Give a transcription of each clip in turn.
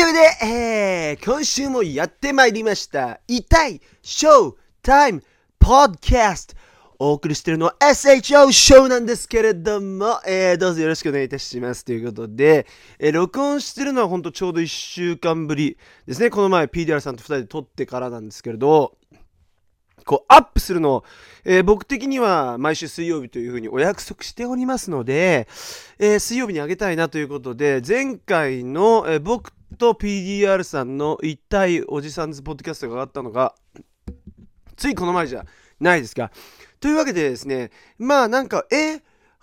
というわけで、えー、今週もやってまいりました。痛いショータイムポッドキャスト。お送りしてるのは SHO ショーなんですけれども、えー、どうぞよろしくお願いいたします。ということで、えー、録音してるのはほんとちょうど1週間ぶりですね。この前 PDR さんと2人で撮ってからなんですけれど、こうアップするのを、えー僕的には毎週水曜日というふうにお約束しておりますので、えー水曜日にあげたいなということで前回の、えー僕と PDR さんの一体おじさんズポッドキャストが上がったのがついこの前じゃないですか。というわけでですねまあなんかえ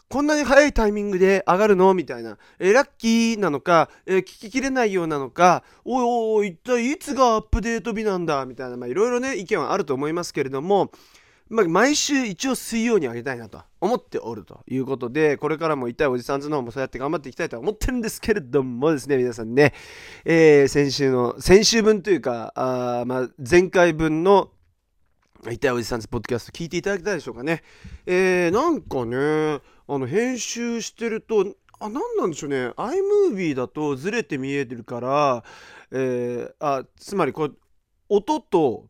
こんなに早いタイミングで上がるの？みたいな、えーラッキーなのか、えー聞ききれないようなのか、おいおい、一体いつがアップデート日なんだ？みたいな、まあいろいろね、意見はあると思いますけれども、まあ、毎週一応水曜にあげたいなと思っておるということで、これからも痛いおじさんズの方もそうやって頑張っていきたいと思ってるんですけれどもですね、皆さんね、えー先週の、先週分というか、あまあ、前回分の痛いおじさんズポッドキャスト聞いていただけたでしょうかね。えー、なんかね、あの編集してると、あ、なんなんでしょうね。iMovie だとずれて見えてるから、えーあ、つまりこれ、音と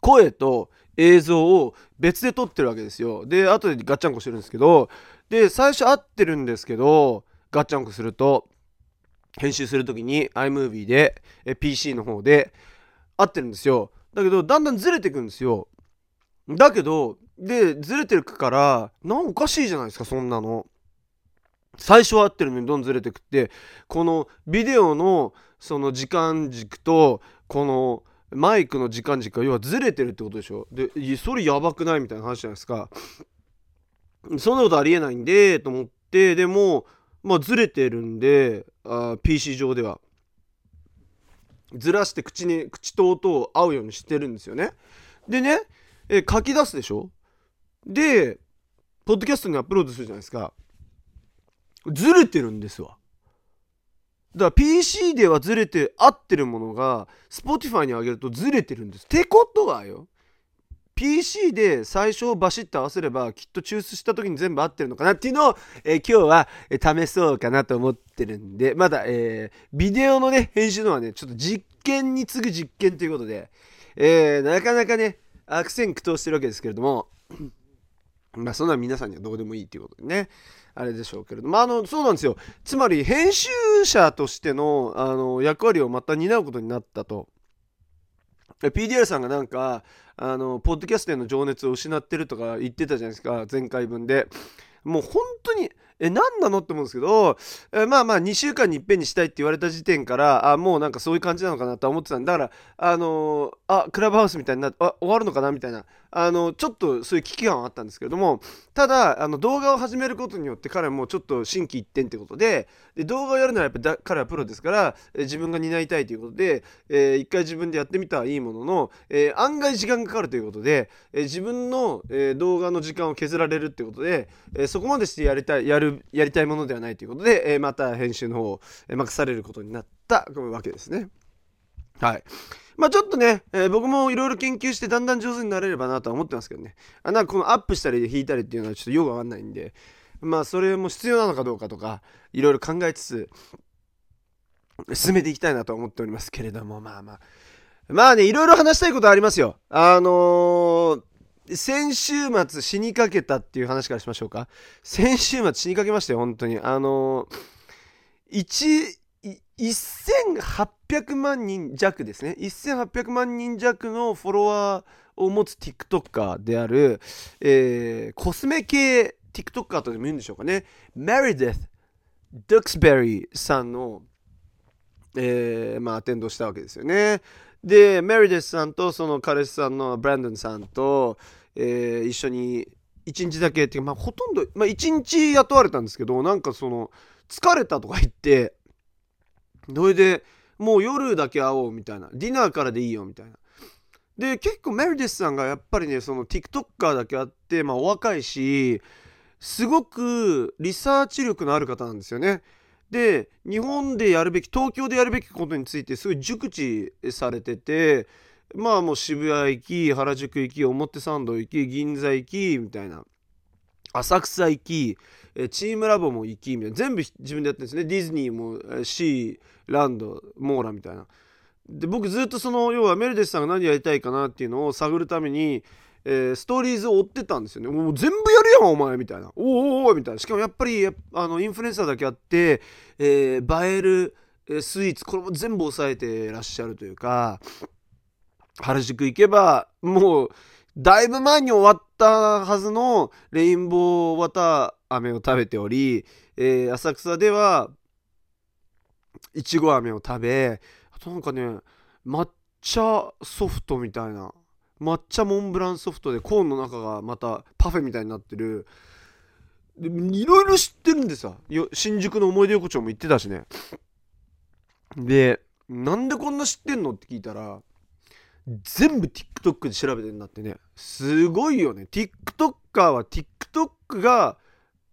声と映像を別で撮ってるわけですよ。で、後でガッチャンコしてるんですけど、で、最初合ってるんですけど、ガッチャンコすると、編集するときに iMovie で、え PC の方で合ってるんですよ。だけど、だんだんずれていくんですよ。だけど、で、ずれてるから、なんおかしいじゃないですか、そんなの。最初は合ってるのにどんどんずれてくって、このビデオのその時間軸と、このマイクの時間軸が要はずれてるってことでしょ？で、それやばくないみたいな話じゃないですか。そんなことありえないんで、と思って、でも、まあずれてるんで、あ PC 上では。ずらして口に、口と音を合うようにしてるんですよね。でね、え書き出すでしょ？で、ポッドキャストにアップロードするじゃないですか。ずれてるんですわ。だから PC ではずれて合ってるものが Spotify に上げるとずれてるんです。ってことはよ。PC で最初をバシッと合わせればきっと抽出した時に全部合ってるのかなっていうのを、えー今日は、えー試そうかなと思ってるんでまだ、えービデオのね編集のはねちょっと実験に次ぐ実験ということで、えーなかなかね悪戦苦闘してるわけですけれどもまあそんな皆さんにはどうでもいいっていうことでねあれでしょうけれど。もあのそうなんですよ。つまり編集者としてのあの役割をまた担うことになったと。PDR さんがなんかあのポッドキャストへの情熱を失ってるとか言ってたじゃないですか。前回分で。もう本当にえ何なのって思うんですけどえまあまあ2週間にいっぺんにしたいって言われた時点からあもうなんかそういう感じなのかなと思ってたんだからあのーあクラブハウスみたいになってあ終わるのかなみたいな。あのちょっとそういう危機感はあったんですけれどもただあの動画を始めることによって彼はもうちょっと心機一転ってことでで動画をやるならやっぱだ彼はプロですからえ自分が担いたいということで、えー一回自分でやってみたはいいものの、えー案外時間がかかるということで、えー自分の、え動画の時間を削られるってことで、えそこまでしてやりたいやるやりたいものではないということで、えまた編集の方を任されることになったわけですね。はい。まあちょっとね、えー僕もいろいろ研究してだんだん上手になれればなとは思ってますけどね。あなんかこのアップしたり引いたりっていうのはちょっとよくわかんないんで、まあそれも必要なのかどうかとか、いろいろ考えつつ、進めていきたいなと思っておりますけれども、まあまあ。まあね、いろいろ話したいことありますよ。あのー先週末死にかけたっていう話からしましょうか。先週末死にかけましたよ、本当に。あのー、1、1800万人弱ですね。1800万人弱のフォロワーを持つ TikToker である、えーコスメ系 TikToker とでも言うんでしょうかね。メリデス・ドクスベリーさんの、えーまあ、アテンドしたわけですよね。で、メリデスさんとその彼氏さんのブランドンさんと、えー一緒に1日だけっていうか、まあ、ほとんど、まあ、1日雇われたんですけど、なんかその、疲れたとか言って、それでもう夜だけ会おうみたいな、ディナーからでいいよみたいな。で、結構メリディスさんがやっぱりね、その TikToker だけあって、まあお若いし、すごくリサーチ力のある方なんですよね。で日本でやるべき東京でやるべきことについてすごい熟知されててまあもう渋谷行き原宿行き表参道行き銀座行きみたいな浅草行きえチームラボも行きみたいな。全部自分でやってるんですね。ディズニーもえシーランドモーラみたいな。で僕ずっとその要はメルデスさんが何やりたいかなっていうのを探るために、えー、ストーリーズを追ってたんですよね。もう全部やるやんお前みたいな。おおおみたいな。しかもやっぱりあのインフルエンサーだけあって、えー、映えるスイーツこれも全部抑えてらっしゃるというか原宿行けばもうだいぶ前に終わったはずのレインボーわた飴を食べており、えー、浅草ではいちご飴を食べあとなんかね抹茶ソフトみたいな抹茶モンブランソフトでコーンの中がまたパフェみたいになってる。いろいろ知ってるんでさ新宿の思い出横丁も行ってたしね。でなんでこんな知ってんのって聞いたら全部 TikTok で調べてんだってね。すごいよね。TikToker は TikTok が、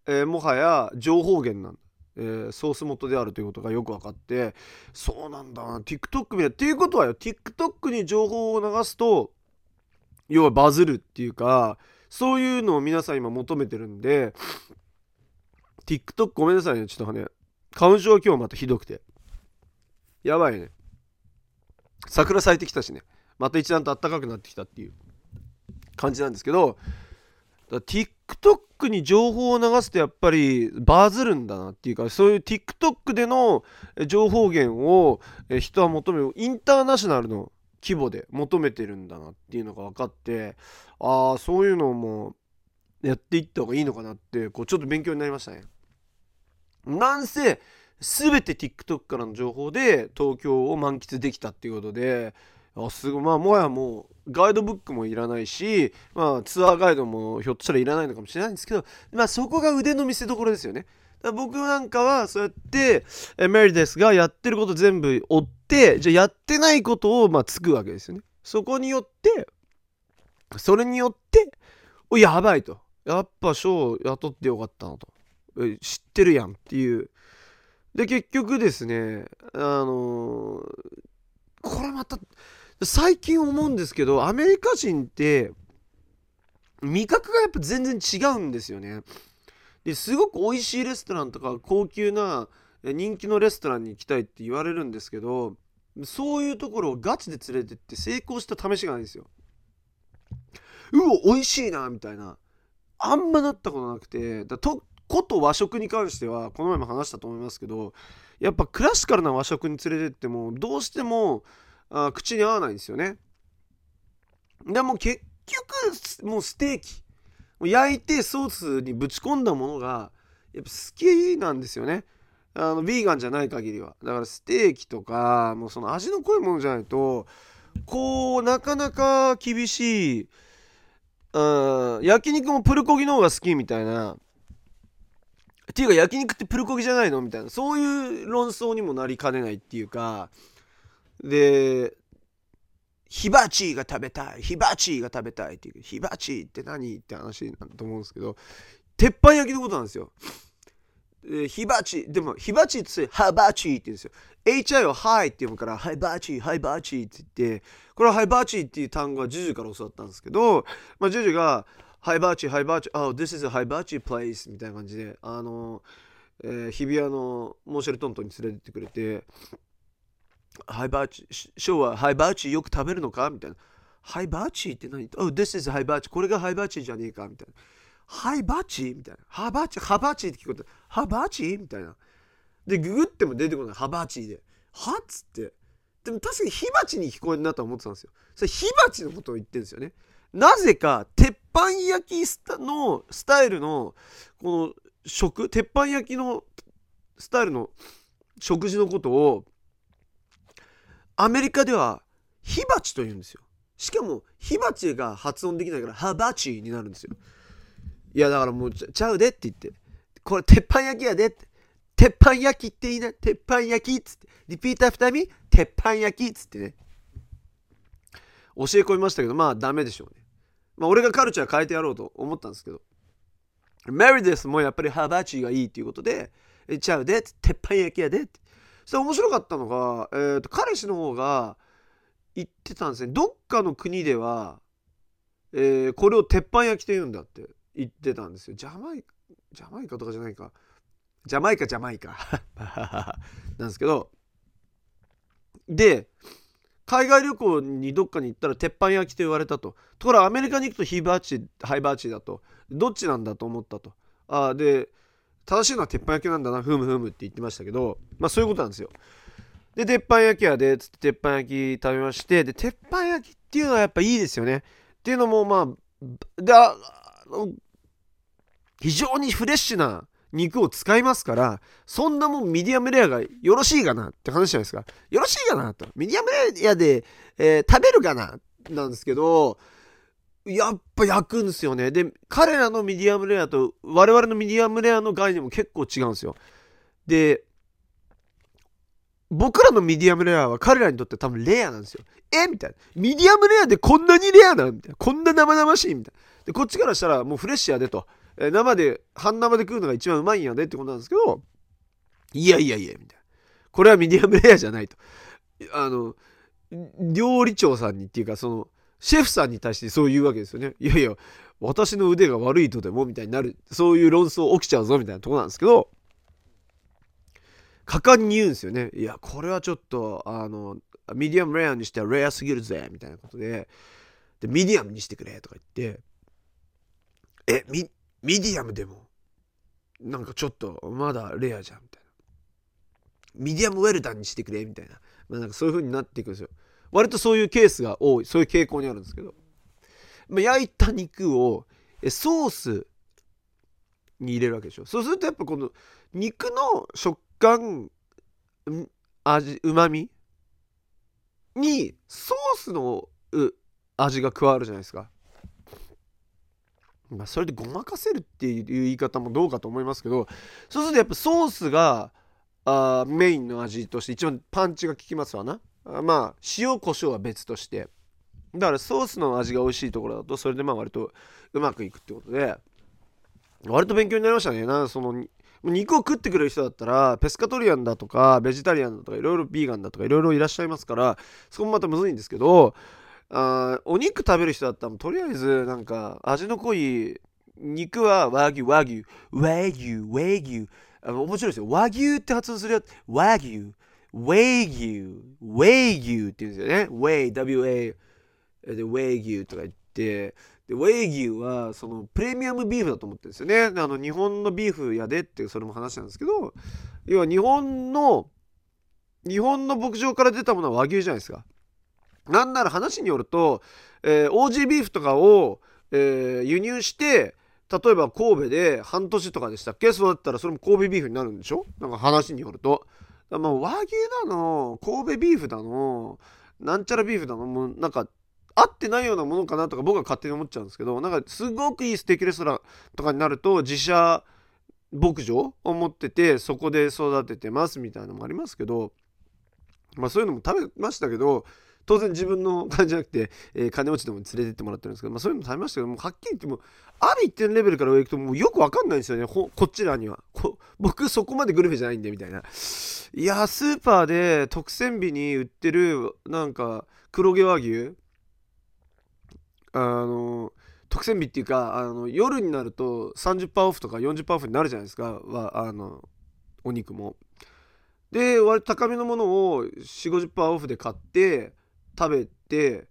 えー、もはや情報源なんだ、えー、ソース元であるということがよく分かって。そうなんだな。TikTok みたいな。っていうことはよ。TikTok に情報を流すと要はバズるっていうかそういうのを皆さん今求めてるんで TikTok ごめんなさいね。ちょっとね。花粉症は今日またひどくて。やばいね。桜咲いてきたしね。また一段と暖かくなってきたっていう感じなんですけど TikTok に情報を流すとやっぱりバズるんだなっていうかそういう TikTok での情報源を人は求めるインターナショナルの規模で求めてるんだなっていうのが分かってああそういうのもやっていった方がいいのかなってこうちょっと勉強になりましたね。なんせ全て TikTok からの情報で東京を満喫できたっていうことであすごいまあもはやもうガイドブックもいらないし、まあ、ツアーガイドもひょっとしたらいらないのかもしれないんですけど、まあ、そこが腕の見せ所ですよね。僕なんかはそうやってメリデスがやってること全部追ってじゃあやってないことをまあつくわけですよね。そこによってそれによっておやばいとやっぱショー雇ってよかったなと知ってるやんっていうで結局ですねあのー、これまた最近思うんですけどアメリカ人って味覚がやっぱ全然違うんですよね。ですごく美味しいレストランとか高級な人気のレストランに行きたいって言われるんですけどそういうところをガチで連れてって成功した試しがないんですよ。うわ美味しいなみたいなあんまなったことなくてだとこと和食に関してはこの前も話したと思いますけどやっぱクラシカルな和食に連れてってもどうしてもあ口に合わないんですよね。でも結局もうステーキ。焼いてソースにぶち込んだものがやっぱ好きなんですよね。あのビーガンじゃない限りは。だからステーキとかもうその味の濃いものじゃないとこうなかなか厳しいうん焼肉もプルコギの方が好きみたいな。っていうか焼肉ってプルコギじゃないのみたいな。そういう論争にもなりかねないっていうか。でヒバチが食べたいヒバチが食べたいっていうヒバチって何って話だと思うんですけど鉄板焼きのことなんですよ。でヒバチでもヒバチってハバチって言うんですよ。HI をハイって読むからハイバチーハイバチーって言ってこれはハイバチーっていう単語はジュジュから教わったんですけど、まあ、ジュジュがハイバーチ、ハイバーチ、oh, this is a hibachi place みたいな感じで、あの、えー、日比谷のモンシェルトントンに連れてってくれて、ハイバーチ、ショーはハイバーチよく食べるのか？みたいな。ハイバーチって何 ? Oh, this is hibachi。これがハイバーチじゃねえか？みたいな。ハイバーチ？みたいな。ハバーチ、ハバーチって聞こえた。ハバーチ？みたいな。で、ググっても出てこない。ハバーチで。はっつって。でも確かに火鉢に聞こえるなと思ってたんですよ。それ火鉢のことを言ってるんですよね。なぜか鉄板焼きスタのスタイルのこの食鉄板焼きのスタイルの食事のことをアメリカでは火鉢と言うんですよ。しかも火鉢が発音できないからハバチになるんですよ。いやだからもうちゃうでって言って。これ鉄板焼きやでって。鉄板焼きっていいな鉄板焼きっつって。リピーター2人鉄板焼きっつってね。教え込みましたけどまあダメでしょうね。まあ俺がカルチャー変えてやろうと思ったんですけど。メリデスもやっぱりハバチがいいっていうことでちゃうで鉄板焼きやでって。それ面白かったのが、えーと、彼氏の方が言ってたんですねどっかの国では、えー、これを鉄板焼きと言うんだって言ってたんですよジャマイジャマイカとかじゃないか。ジャマイカ、ジャマイカ。なんですけど、で、海外旅行にどっかに行ったら鉄板焼きと言われたと。ところがアメリカに行くとヒバチハイバーチだと。どっちなんだと思ったと。あで、正しいのは鉄板焼きなんだな、ふむふむって言ってましたけど、まあそういうことなんですよ。で、鉄板焼き屋で、つって鉄板焼き食べまして、で、鉄板焼きっていうのはやっぱいいですよね。っていうのも、まあ、で、あ非常にフレッシュな肉を使いますから、そんなもんミディアムレアがよろしいかなって話じゃないですか。よろしいかなと。ミディアムレアで、えー、食べるかななんですけど、やっぱ焼くんですよね。で、彼らのミディアムレアと我々のミディアムレアの概念も結構違うんですよ。で、僕らのミディアムレアは彼らにとって多分レアなんですよ。え？みたいな。ミディアムレアでこんなにレアなみたいな。こんな生々しい？みたいな。で、こっちからしたらもうフレッシュやでと。え生で、半生で食うのが一番うまいんやでってことなんですけど、いやいやいや、みたいな。これはミディアムレアじゃないと。あの、料理長さんにっていうか、その、シェフさんに対してそう言うわけですよね。いやいや、私の腕が悪いとでもみたいになる、そういう論争起きちゃうぞみたいなとこなんですけど、果敢に言うんですよね。いや、これはちょっと、あの、ミディアムレアにしてはレアすぎるぜ、みたいなことで、で、ミディアムにしてくれ、とか言って、え、ミ、ミディアムでも、なんかちょっと、まだレアじゃん、みたいな。ミディアムウェルダンにしてくれ、みたいな。まあ、なんかそういう風になっていくんですよ。割とそういうケースが多い、そういう傾向にあるんですけど、ま、焼いた肉を、ソースに入れるわけでしょ。そうするとやっぱこの肉の食感、味、うまみにソースの味が加わるじゃないですか。まあ、それでごまかせるっていう言い方もどうかと思いますけどそうするとやっぱソースがあメインの味として一番パンチが効きますわなまあ塩コショウは別として。だからソースの味が美味しいところだとそれでまあ割とうまくいくってことで。割と勉強になりましたね。なその肉を食ってくれる人だったらペスカトリアンだとかベジタリアンだとかいろいろビーガンだとかいろいろいらっしゃいますからそこもまたむずいんですけどあお肉食べる人だったらとりあえずなんか味の濃い肉は和牛和牛和牛和牛。あ面白いですよ。和牛って発音するやつ和牛。和牛和牛って言うんですよね。Way WA で和牛とか言って。で和牛はそのプレミアムビーフだと思ってるんですよね。あの日本のビーフやでってそれも話なんですけど要は日本の日本の牧場から出たものは和牛じゃないですか。なんなら話によると、えー、オージービーフとかを、えー、輸入して例えば神戸で半年とかでしたっけ？そうだったらそれも神戸ビーフになるんでしょ？なんか話によると。だもう和牛だの神戸ビーフだのなんちゃらビーフだのもうなんか合ってないようなものかなとか僕は勝手に思っちゃうんですけどなんかすごくいいステーキレストランとかになると自社牧場を持っててそこで育ててますみたいなのもありますけどまあそういうのも食べましたけど当然自分の金じじゃなくて、えー、金持ちでも連れてってもらってるんですけど、まあ、そういうのも食べましたけどもはっきり言ってもある一定のレベルから上行くともうよくわかんないんですよね。こっちらには。僕そこまでグルメじゃないんでみたいな。いやスーパーで特選日に売ってるなんか黒毛和牛。あの特選日っていうかあの夜になると30%オフとか40%オフになるじゃないですか。はあのお肉も。で割と高めのものを450%オフで買って食べて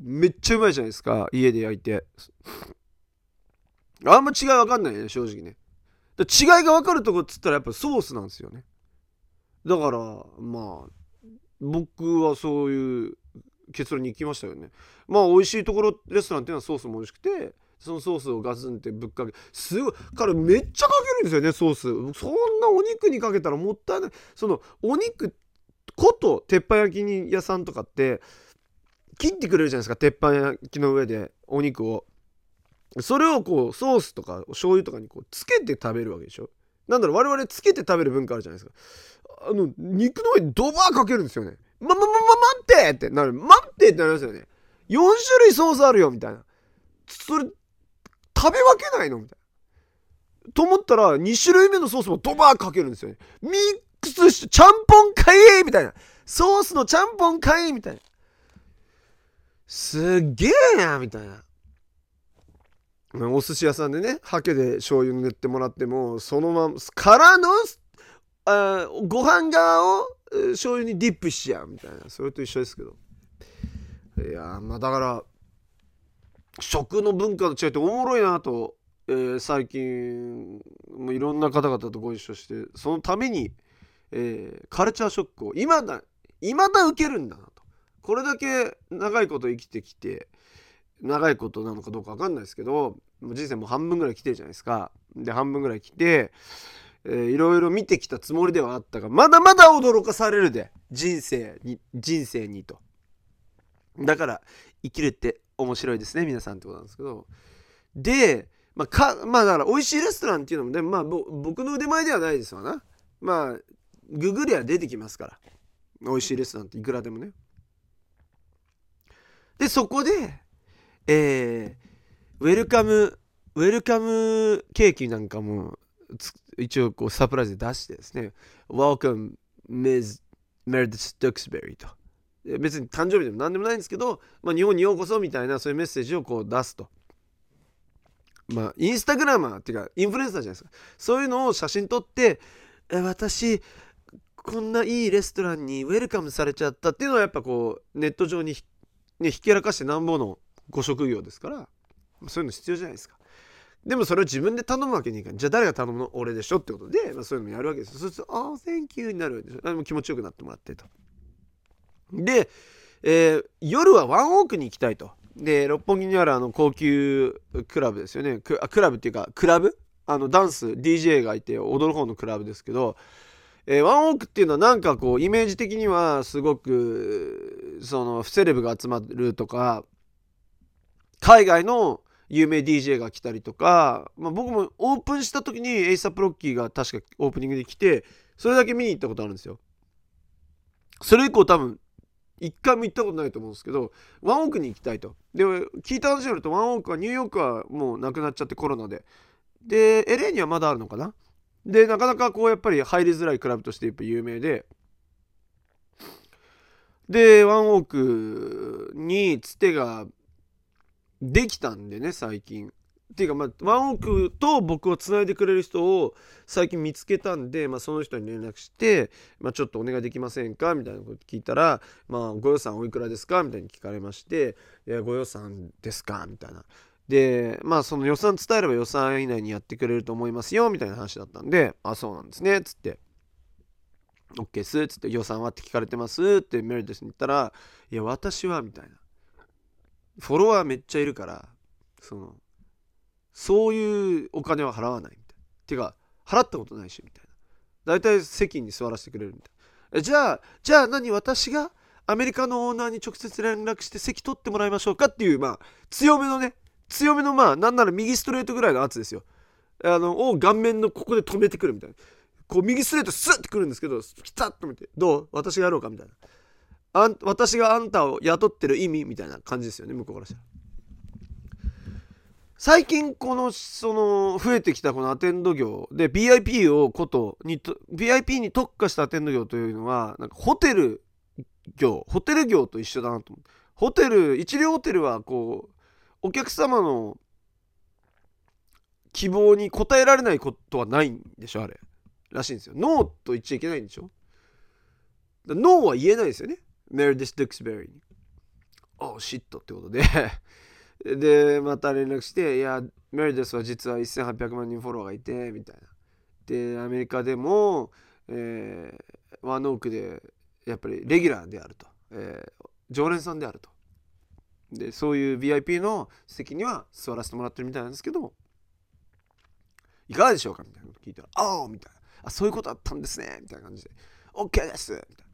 めっちゃうまいじゃないですか家で焼いて。あんま違い分かんないね正直ね。違いが分かるとこっつったらやっぱソースなんですよね。だからまあ僕はそういう結論に行きましたよね。まあ美味しいところレストランっていうのはソースも美味しくてそのソースをガツンってぶっかけすごいからめっちゃかけるんですよねソース。そんなお肉にかけたらもったいない。そのお肉こと鉄板焼き屋さんとかって切ってくれるじゃないですか。鉄板焼きの上でお肉を。それをこうソースとか醤油とかにこうつけて食べるわけでしょ。なんだろう我々つけて食べる文化あるじゃないですか。あの肉の上にドバーかけるんですよね。ま、ま、ま、ま、待ってってなる。待ってってなりますよね。4種類ソースあるよみたいな。それ食べ分けないの？みたいな。と思ったら2種類目のソースもドバーかけるんですよね。ミックスしてちゃんぽんかいみたいな。ソースのちゃんぽんかいみたいな。すっげえなみたいな。お寿司屋さんでねハケで醤油塗ってもらってもそのままからのあご飯側を醤油にディップしちゃうみたいな。それと一緒ですけど。いやまあだから食の文化の違いっておもろいなと、えー、最近もいろんな方々とご一緒してそのために、えー、カルチャーショックを今だ今だ受けるんだな。これだけ長いこと生きてきて長いことなのかどうか分かんないですけど人生も半分ぐらい来てるじゃないですか。で半分ぐらい来て、えー、いろいろ見てきたつもりではあったがまだまだ驚かされるで人生に人生にと。だから生きるって面白いですね皆さんってことなんですけど。でまあかまあだから美味しいレストランっていうのもでまあ僕の腕前ではないですわな。まあググりゃ出てきますから。美味しいレストランっていくらでもね。でそこでえー、ウェルカムウェルカムケーキなんかも一応こうサプライズで出してですね Welcome Ms. Meredith Duxbury と別に誕生日でも何でもないんですけど、まあ、日本にようこそみたいなそういうメッセージをこう出すと。まあ、インスタグラマーっていうか、インフルエンサーじゃないですか。そういうのを写真撮って、え私、こんないいレストランにウェルカムされちゃったっていうのはやっぱこう、ネット上に、ね、ひけらかしてなんぼのご職業ですから、そういうの必要じゃないですか。でもそれを自分で頼むわけにいかない。じゃあ誰が頼むの？俺でしょってことで、まあ、そういうのもやるわけですそうすると、ああ、Thank you になるわけでしょ。気持ちよくなってもらってと。で、えー、夜はワンオークに行きたいと。で、六本木にあるあの高級クラブですよね。ククラブっていうか、クラブ？あのダンス、DJ がいて踊る方のクラブですけど、えー、ワンオークっていうのはなんかこう、イメージ的にはすごく、その、セレブが集まるとか、海外の有名 DJ が来たりとか、まあ、僕もオープンした時にエイサップロッキーが確かオープニングで来て、それだけ見に行ったことあるんですよ。それ以降多分一回も行ったことないと思うんですけどワンオークに行きたいと。で聞いた話によるとワンオークはニューヨークはもうなくなっちゃってコロナで。で LA にはまだあるのかな？でなかなかこうやっぱり入りづらいクラブとしてやっぱ有名ででワンオークにつてができたんでね最近っていうか、まあ、ワンオークと僕をつないでくれる人を最近見つけたんで、まあ、その人に連絡して、まあ、ちょっとお願いできませんかみたいなこと聞いたら、まあ、ご予算おいくらですかみたいに聞かれまして、いや、ご予算ですかみたいな。で、まあ、その予算伝えれば予算以内にやってくれると思いますよ、みたいな話だったんで、あ、そうなんですね、つって。OK っす、つって予算はって聞かれてますってメリデスに言ったら、いや、私は、みたいな。フォロワーめっちゃいるから、その、そういうお金は払わないみたいな。てか、払ったことないし、みたいな。大体席に座らせてくれるみたいな。じゃあ、じゃあ何私がアメリカのオーナーに直接連絡して席取ってもらいましょうかっていう、まあ、強めのね、強めのまあ、なんなら右ストレートぐらいの圧ですよ。あの、を顔面のここで止めてくるみたいな。こう、右ストレートスッてくるんですけど、ピタッと見て、どう？私がやろうかみたいな。あん私があんたを雇ってる意味みたいな感じですよね、向こうからしたら。最近このその増えてきたこのアテンド業で VIP をことに VIP に特化したアテンド業というのはなんかホテル業ホテル業と一緒だなと思うホテル一流ホテルはこうお客様の希望に応えられないことはないんでしょあれらしいんですよノーと言っちゃいけないんでしょノーは言えないですよねメリディス・デュクスベリーに。おシットってことで で、また連絡して、いや、メリディスは実は1800万人フォローがいて、みたいな。で、アメリカでも、えー、ワンオークで、やっぱりレギュラーであると。えー、常連さんであると。で、そういう VIP の席には座らせてもらってるみたいなんですけど、いかがでしょうかみたいなこと聞いたら、ああみたいな。あ、そういうことあったんですねみたいな感じで、OK ですみたい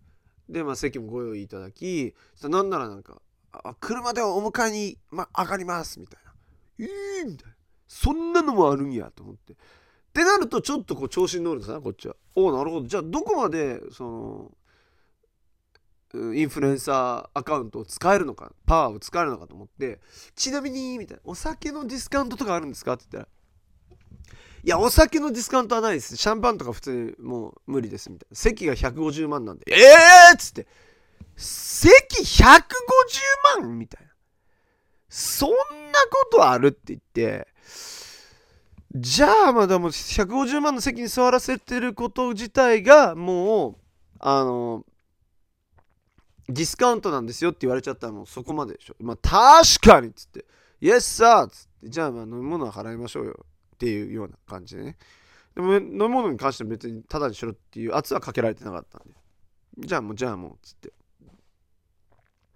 な。で、まあ、席もご用意いただき、なんならなんか、車でお迎えに、ま、上がりますみたいな。えー、みたいな。そんなのもあるんやと思って。ってなるとちょっとこう調子に乗るんですなこっちは。おおなるほど。じゃあどこまでそのインフルエンサーアカウントを使えるのかパワーを使えるのかと思ってちなみにみたいなお酒のディスカウントとかあるんですかって言ったらいやお酒のディスカウントはないですシャンパンとか普通にもう無理ですみたいな席が150万なんでええー、っつって席150万みたいな。そんなことあるって言って、じゃあまだもう150万の席に座らせてること自体がもうあのディスカウントなんですよって言われちゃったらもうそこまででしょ。まあ確かにっつって、イエスサーっつって、じゃあまあ飲み物は払いましょうよっていうような感じでね。でも飲み物に関しては別にタダにしろっていう圧はかけられてなかったんで。じゃあもうじゃあもうっつって。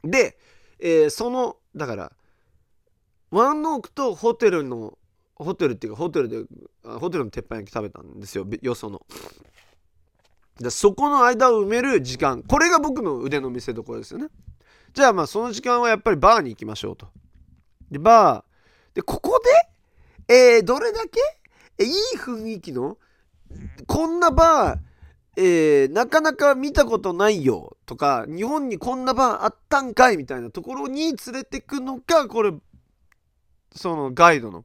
で、えー、その、だから、ワンオークとホテルの、ホテルっていうかホテルで、ホテルの鉄板焼き食べたんですよ、よその。でそこの間を埋める時間。これが僕の腕の見せ所ですよね。じゃあまあその時間はやっぱりバーに行きましょうと。でバー。でここで、えー、どれだけ、えいい雰囲気のこんなバーえー、なかなか見たことないよとか日本にこんなバーあったんかいみたいなところに連れてくのかこれそのガイドの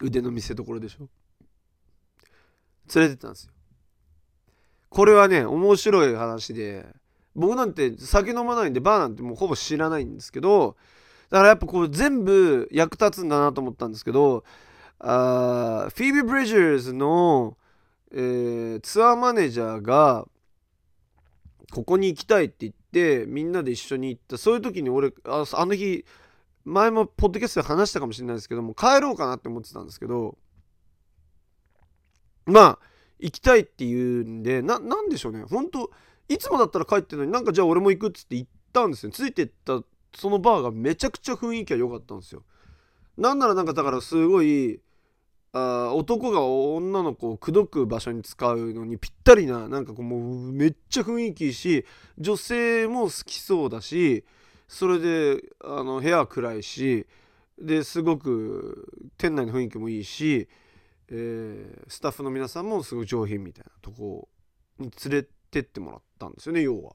腕の見せ所でしょ。連れてったんですよ。これはね面白い話で僕なんて酒飲まないんでバーなんてもうほぼ知らないんですけどだからやっぱこう全部役立つんだなと思ったんですけどあフィービー・ブリジャーズの、えー、ツアーマネージャーがここに行きたいって言ってみんなで一緒に行った。そういう時に俺ああの日前もポッドキャストで話したかもしれないですけども帰ろうかなって思ってたんですけどまあ行きたいって言うんでななんでしょうね。本当いつもだったら帰ってるのになんかじゃあ俺も行くっつって行ったんですよ。ついてったそのバーがめちゃくちゃ雰囲気が良かったんですよ。なんならなんかだからすごいあ男が女の子を口説く場所に使うのにぴったりななんかこうもうめっちゃ雰囲気いいし女性も好きそうだしそれであの部屋暗いしですごく店内の雰囲気もいいしえー、スタッフの皆さんもすごい上品みたいなとこに連れてってもらったんですよね要は。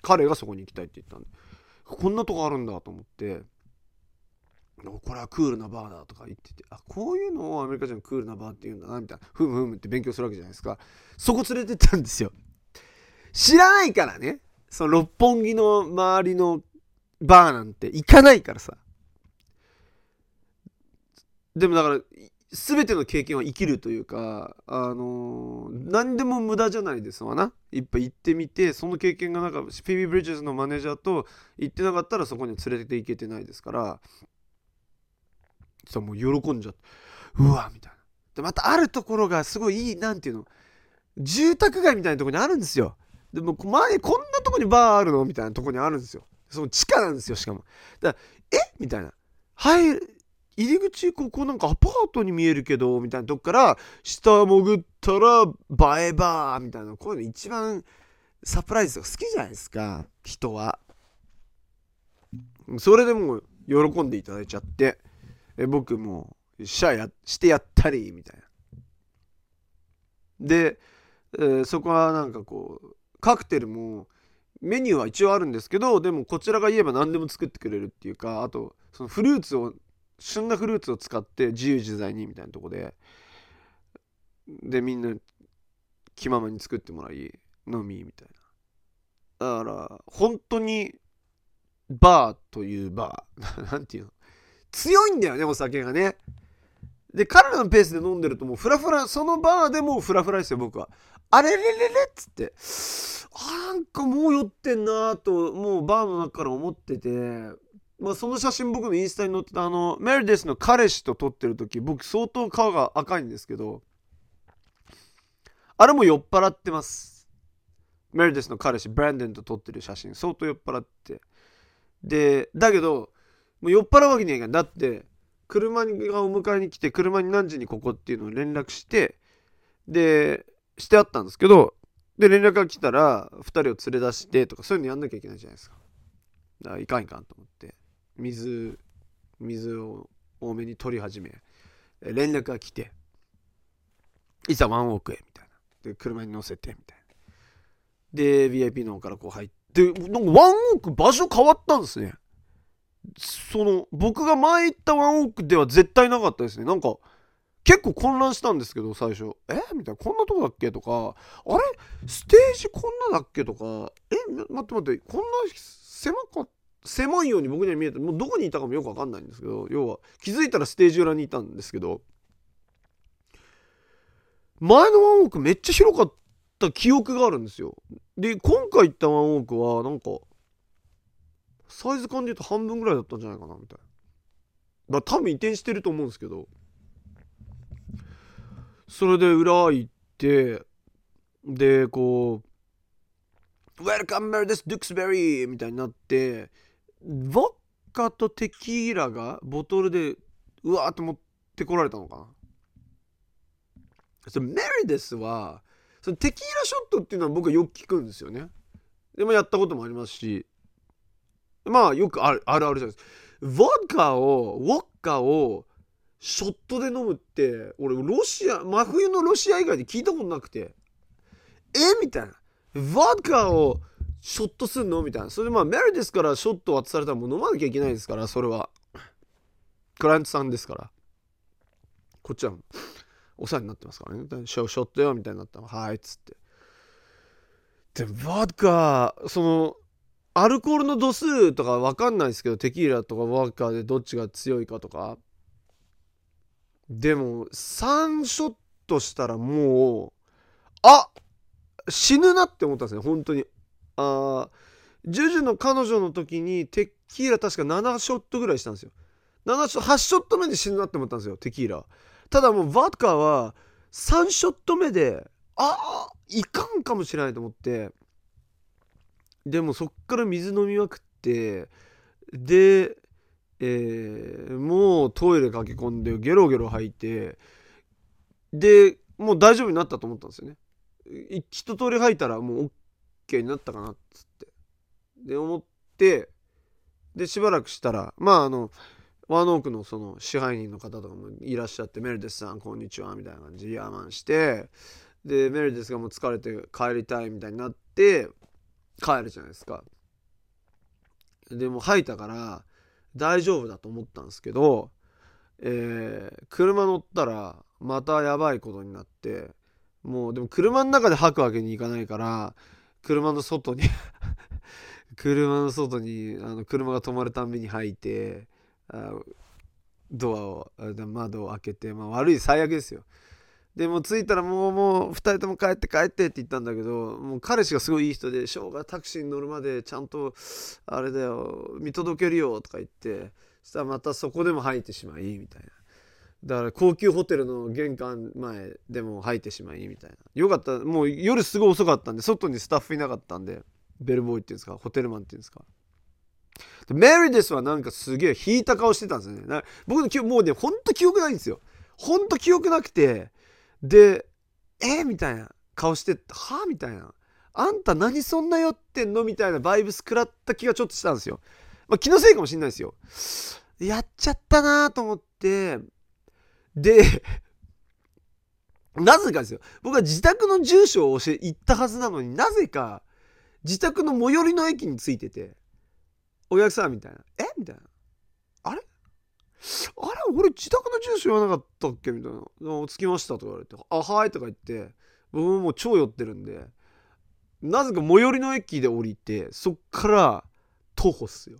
彼がそこに行きたいって言ったんでこんなとこあるんだと思ってこれはクールなバーだとか言っててあこういうのをアメリカ人クールなバーって言うんだなみたいなふむふむって勉強するわけじゃないですか。そこ連れてったんですよ。知らないからね。その六本木の周りのバーなんて行かないからさ。でもだから全ての経験は生きるというか、あのー、何でも無駄じゃないですわな。いっぱい行ってみて、その経験がなんか、フィビー・ブリッジズのマネージャーと行ってなかったらそこに連れて行けてないですから、さもう喜んじゃって、うわみたいな。で、またあるところがすごいいい、なんていうの、住宅街みたいなとこにあるんですよ。でも前、こんなとこにバーあるのみたいなとこにあるんですよ。その地下なんですよ、しかも。だから、え？みたいな。入る、入り口ここなんかアパートに見えるけどみたいなとこから下潜ったら映えバーみたいなこういうの一番サプライズとか好きじゃないですか。人は。それでもう喜んでいただいちゃって。え僕もシャやしてやったりみたいな。で、えー、そこはなんかこうカクテルもメニューは一応あるんですけどでもこちらが言えば何でも作ってくれるっていうかあとそのフルーツを旬なフルーツを使って自由自在にみたいなとこででみんな気ままに作ってもらい飲みみたいな。だから本当にバーというバー なんていうの？強いんだよねお酒がね。で彼らのペースで飲んでるともうフラフラそのバーでもうフラフラですよ僕は。あれれれれっつって。あなんかもう酔ってんなともうバーの中から思ってて。まあ、その写真僕のインスタに載ってたあのメルデスの彼氏と撮ってる時僕相当顔が赤いんですけどあれも酔っ払ってます。メルデスの彼氏ブランデンと撮ってる写真。相当酔っ払って。でだけどもう酔っ払うわけにはいかないだって車がお迎えに来て車に何時にここっていうのを連絡してでしてあったんですけどで連絡が来たら2人を連れ出してとかそういうのやんなきゃいけないじゃないですか。だからいかんいかんと思って。水水を多めに取り始め連絡が来ていざワンオークへみたいな。で車に乗せてみたいな。で VIP の方からこう入ってなんかワンオーク場所変わったんですね。その僕が前行ったワンオークでは絶対なかったですね。なんか結構混乱したんですけど最初。え？みたいな。こんなとこだっけ？とかあれ？ステージこんなだっけ？とか。え？待って待ってこんな狭かった狭いように僕には見えてもうどこにいたかもよく分かんないんですけど要は気づいたらステージ裏にいたんですけど前のワンオークめっちゃ広かった記憶があるんですよ。で、今回行ったワンオークは、なんか、サイズ感で言うと半分ぐらいだったんじゃないかな、みたいな。だ多分移転してると思うんですけど、それで裏行って、で、こう、Welcome, Meredith Duxbury! みたいになって、ボッカとテキーラがボトルでうわーって持ってこられたのかなそメリデスはそのテキーラショットっていうのは僕はよく聞くん。ですよね。でもやったこともありますしまあよくあるあるあるじゃないですか。ウォッカをウォッカをショットで飲むって俺ロシア真冬のロシア以外で聞いたことなくてえみたいな。ウォッカをショットすんの？みたいな。それでまあメリデスからショット渡されたらもう飲まなきゃいけないですからそれは。クライアントさんですから。こっちはお世話になってますからね。ショショットよみたいになったら、はいっつって。で、バッカー、その、アルコールの度数とか分かんないですけど、テキーラとかワッカーでどっちが強いかとか。でも、3ショットしたらもう、あ死ぬなって思ったんですね、本当に。あジュジュの彼女の時にテキーラ確か7ショットぐらいしたんですよ。7ショ8ショット目で死ぬなって思ったんですよ、テキーラ。ただもうヴァッカーは3ショット目でああいかんかもしれないと思ってでもそっから水飲みまくってで、えー、もうトイレ駆け込んでゲロゲロ吐いてでもう大丈夫になったと思ったんですよね一通り吐いたらもう OK になったかなっつって。で思ってでしばらくしたらまああのワンオークのその支配人の方とかもいらっしゃってメルデスさんこんにちはみたいな感じでヤーマンしてでメルデスがもう疲れて帰りたいみたいになって帰るじゃないですか。でも吐いたから大丈夫だと思ったんですけど、えー、車乗ったらまたやばいことになってもうでも車の中で吐くわけにいかないから車の外に 車の外にあの車が止まるたんびに吐いてドアを窓を開けて、まあ、悪い最悪ですよ。でも着いたらもうもう2人とも帰って帰ってって言ったんだけどもう彼氏がすごいいい人で生姜タクシーに乗るまでちゃんとあれだよ見届けるよとか言ってそしたらまたそこでも吐いてしまいみたいな。だから高級ホテルの玄関前でも吐いてしまいみたいなよかったもう夜すごい遅かったんで外にスタッフいなかったんでベルボーイっていうんですか？ホテルマンっていうんですか？メリデスはなんかすげえ引いた顔してたんですよね。僕の記憶、もうね、ほんと記憶ないんですよ。ほんと記憶なくて、で、えみたいな顔して、はみたいな。あんた何そんな酔ってんの？みたいなバイブス食らった気がちょっとしたんですよ。まあ気のせいかもしんないですよ。やっちゃったなと思って、で、なぜかですよ。僕は自宅の住所を教え、行ったはずなのになぜか、自宅の最寄りの駅に着いてて、お客さんみたいな。え？みたいな。あれ？あれ？俺自宅の住所言わなかったっけ？みたいな。着きましたとか言われて。あ、はいとか言って、僕ももう超寄ってるんで、なぜか最寄りの駅で降りて、そっから徒歩っすよ。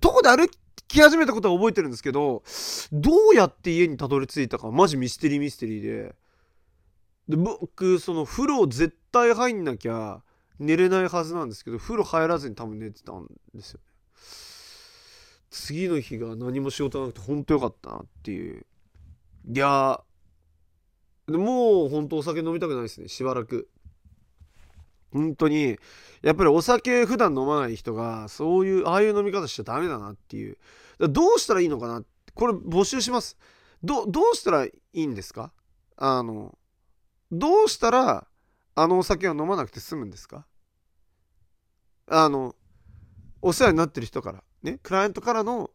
徒歩で歩聞き始めたことは覚えてるんですけど、どうやって家にたどり着いたか、マジミステリーミステリーで。で、僕、その風呂絶対入んなきゃ、寝れないはずなんですけど風呂入らずに多分寝てたんですよね。次の日が何も仕事なくて本当よかったなっていう。いやもう本当お酒飲みたくないですねしばらく。本当にやっぱりお酒普段飲まない人がそういうああいう飲み方しちゃダメだなっていう。どうしたらいいのかな？これ募集します。どどうしたらいいんですか？あのどうしたらあのお酒を飲まなくて済むんですか？あのお世話になってる人からねクライアントからの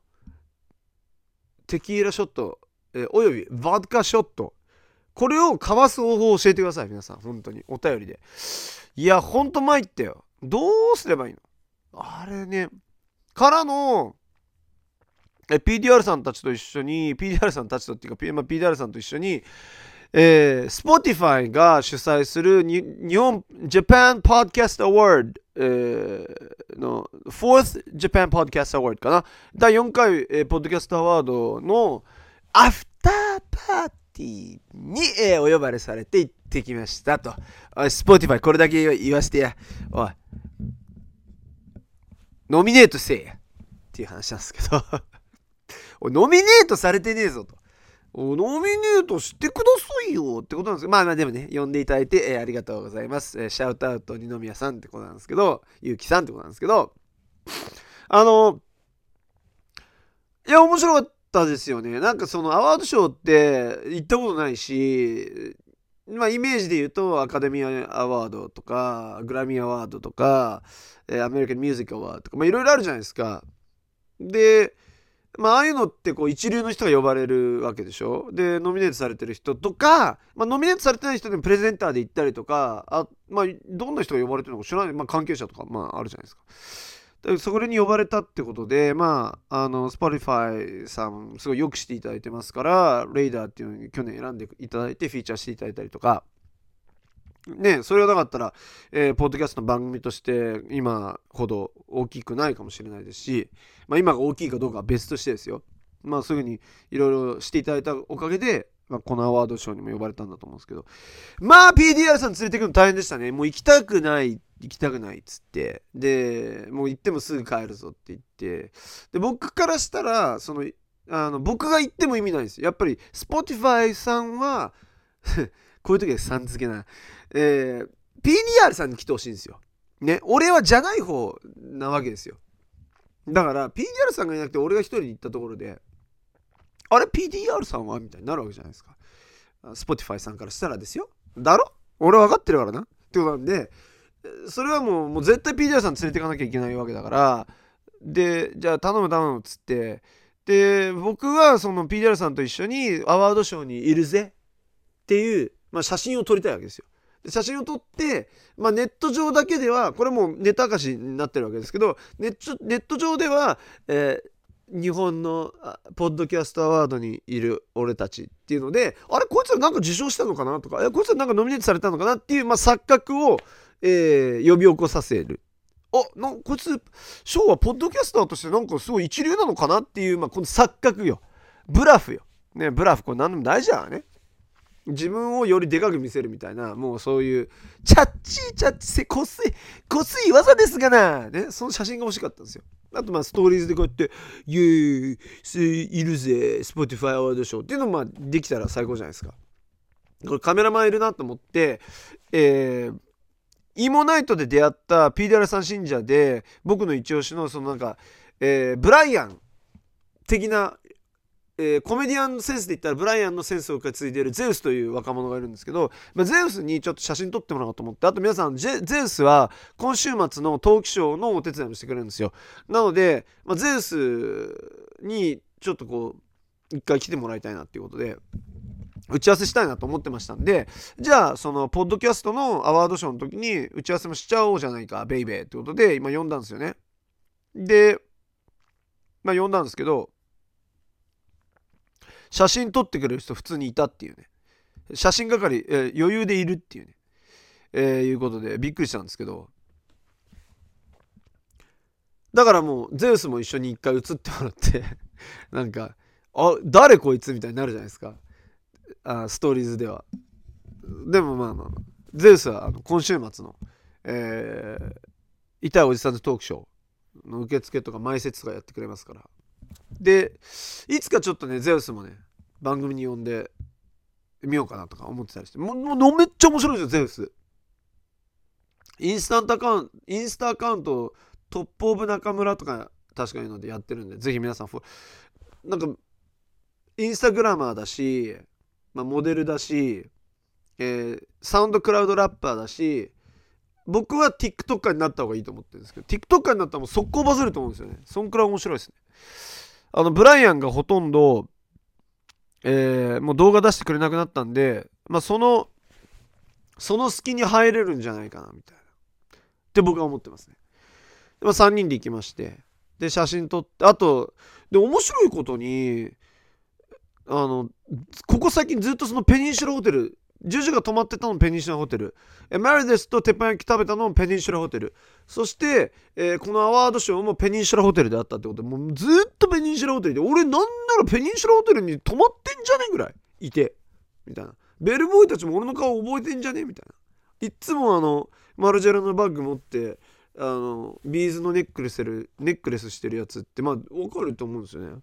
テキーラショット、えー、およびヴォドカショット。これをかわす方法を教えてください皆さん。本当に。お便りで。いやほんと参ったよ。どうすればいいの？あれね。からのえ PDR さんたちと一緒に PDR さんたちとっていうか、まあ、PDR さんと一緒にえー、Spotify が主催する日本 Japan Podcast Award、えー、の 4th Japan Podcast Award かな？第4回、えー、ポッドキャストアワードのアフターパーティに、えー、お呼ばれされて行ってきましたと。おい、スポーティファイこれだけ言わせてや。おい、ノミネートせえや。っていう話なんですけど おい、ノミネートされてねえぞと。おノミネートしてくださいよってことなんですけど、まあまあでもね、呼んでいただいて、えー、ありがとうございます。えー、 shout out 二宮さんってことなんですけど、ゆうきさんってことなんですけど、あの、いや、面白かったですよね。なんかそのアワードショーって行ったことないし、まあイメージで言うとアカデミーアワードとか、グラミーアワードとか、アメリカンミュージックアワードとか、まあいろいろあるじゃないですか。で、まあ、ああいうのってこう一流の人が呼ばれるわけでしょ？でノミネートされてる人とか、まあ、ノミネートされてない人でもプレゼンターで行ったりとかあ、まあ、どんな人が呼ばれてるのか知らない、まあ、関係者とか、まあ、あるじゃないですか。でそれに呼ばれたってことで、まあ、あの、Spotify さん、すごいよくしていただいてますから、レイダーっていうのに去年選んでいただいて、フィーチャーしていただいたりとか、ね、それがなかったら、えー、ポッドキャストの番組として今ほど大きくないかもしれないですし、まあ、今が大きいかどうかは別としてですよ。まあ、そういうふうにいろいろしていただいたおかげで、まあ、このアワードショーにも呼ばれたんだと思うんですけど、まあ、PDR さん連れてくの大変でしたね。もう行きたくない、行きたくないっつって、で、もう行ってもすぐ帰るぞって言って、で、僕からしたら、その、あの僕が行っても意味ないんですよ。やっぱり、Spotify さんは こういう時はさん付けな。えー、PDR さんに来てほしいんですよ。ね、俺はじゃない方なわけですよ。だから PDR さんがいなくて俺が一人で行ったところで、あれ？PDR さんは？みたいになるわけじゃないですか。Spotify さんからしたらですよ。だろ？俺分かってるからな。ってことなんで、それはもうもう絶対 PDR さん連れていかなきゃいけないわけだから、で、じゃあ頼む頼むっつって、で、僕はその PDR さんと一緒にアワードショーにいるぜっていう、まあ、写真を撮りたいわけですよ。写真を撮って、まあ、ネット上だけではこれもネタ明かしになってるわけですけどネット上では、えー、日本のポッドキャストアワードにいる俺たちっていうのであれこいつらなんか受賞したのかなとかこいつらなんかノミネートされたのかなっていう、まあ、錯覚を、えー、呼び起こさせる。あなこいつ賞はポッドキャスターとしてなんかすごい一流なのかなっていう、まあ、この錯覚よブラフよ、ね、ブラフこれ何でも大事だからね自分をよりでかく見せるみたいな、もうそういう、チャッチーチャッチせ、こすい、こすい技ですがな、ね、その写真が欲しかったんですよ。あとまあストーリーズでこうやって、イェーイ、いるぜ、スポティファイアワードショーっていうのもまあできたら最高じゃないですか。これカメラマンいるなと思って、えー、イモナイトで出会った PDR さん信者で、僕の一押しのそのなんか、えー、ブライアン的なえー、コメディアンのセンスで言ったらブライアンのセンスを受け継いでいるゼウスという若者がいるんですけど、まあ、ゼウスにちょっと写真撮ってもらおうと思ってあと皆さんゼウスは今週末のトークショーのお手伝いもしてくれるんですよ。なので、まあ、ゼウスにちょっとこう一回来てもらいたいなっていうことで打ち合わせしたいなと思ってましたんでじゃあそのポッドキャストのアワードショーの時に打ち合わせもしちゃおうじゃないかベイベーってことで今呼んだんですよねでまあ呼んだんですけど写真撮ってくれる人普通にいたっていうね。写真係、えー、余裕でいるっていうね。えー、いうことでびっくりしたんですけど。だからもうゼウスも一緒に一回写ってもらってなんか、あ、誰こいつみたいになるじゃないですか。あストーリーズでは。でもまあまあ、まあ、ゼウスはあの今週末の、えー、痛いおじさんのトークショー。の受付とか前説とかやってくれますから。でいつかちょっとねゼウスもね番組に呼んでみようかなとか思ってたりして。もうめっちゃ面白いですよゼウス。インスタントアカウントインスタアカウントトップオブ中村とか確かにのでやってるんでぜひ皆さんなんかインスタグラマーだし、まあ、モデルだし、えー、サウンドクラウドラッパーだし僕は TikToker になった方がいいと思ってるんですけど TikToker になったらもう速攻バズると思うんですよね。そんくらい面白いですね。あのブライアンがほとんど、えー、もう動画出してくれなくなったんで、まあ、そのその隙に入れるんじゃないかなみたいな。って僕は思ってますね。まあ、3人で行きましてで写真撮ってあとで面白いことにあのここ最近ずっとそのペニンシュラホテルジュジュが泊まってたのペニンシュラホテル。えマリデスと鉄板焼き食べたのペニンシュラホテル。そして、えー、このアワードショーもペニンシュラホテルであったってことで、もうずっとペニンシュラホテルで、俺なんならペニンシュラホテルに泊まってんじゃねえぐらいいて。みたいなベルボーイたちも俺の顔覚えてんじゃねえみたいないっつもあのマルジェラのバッグ持ってあのビーズのネックレスるネックレスしてるやつってまあ分かると思うんですよね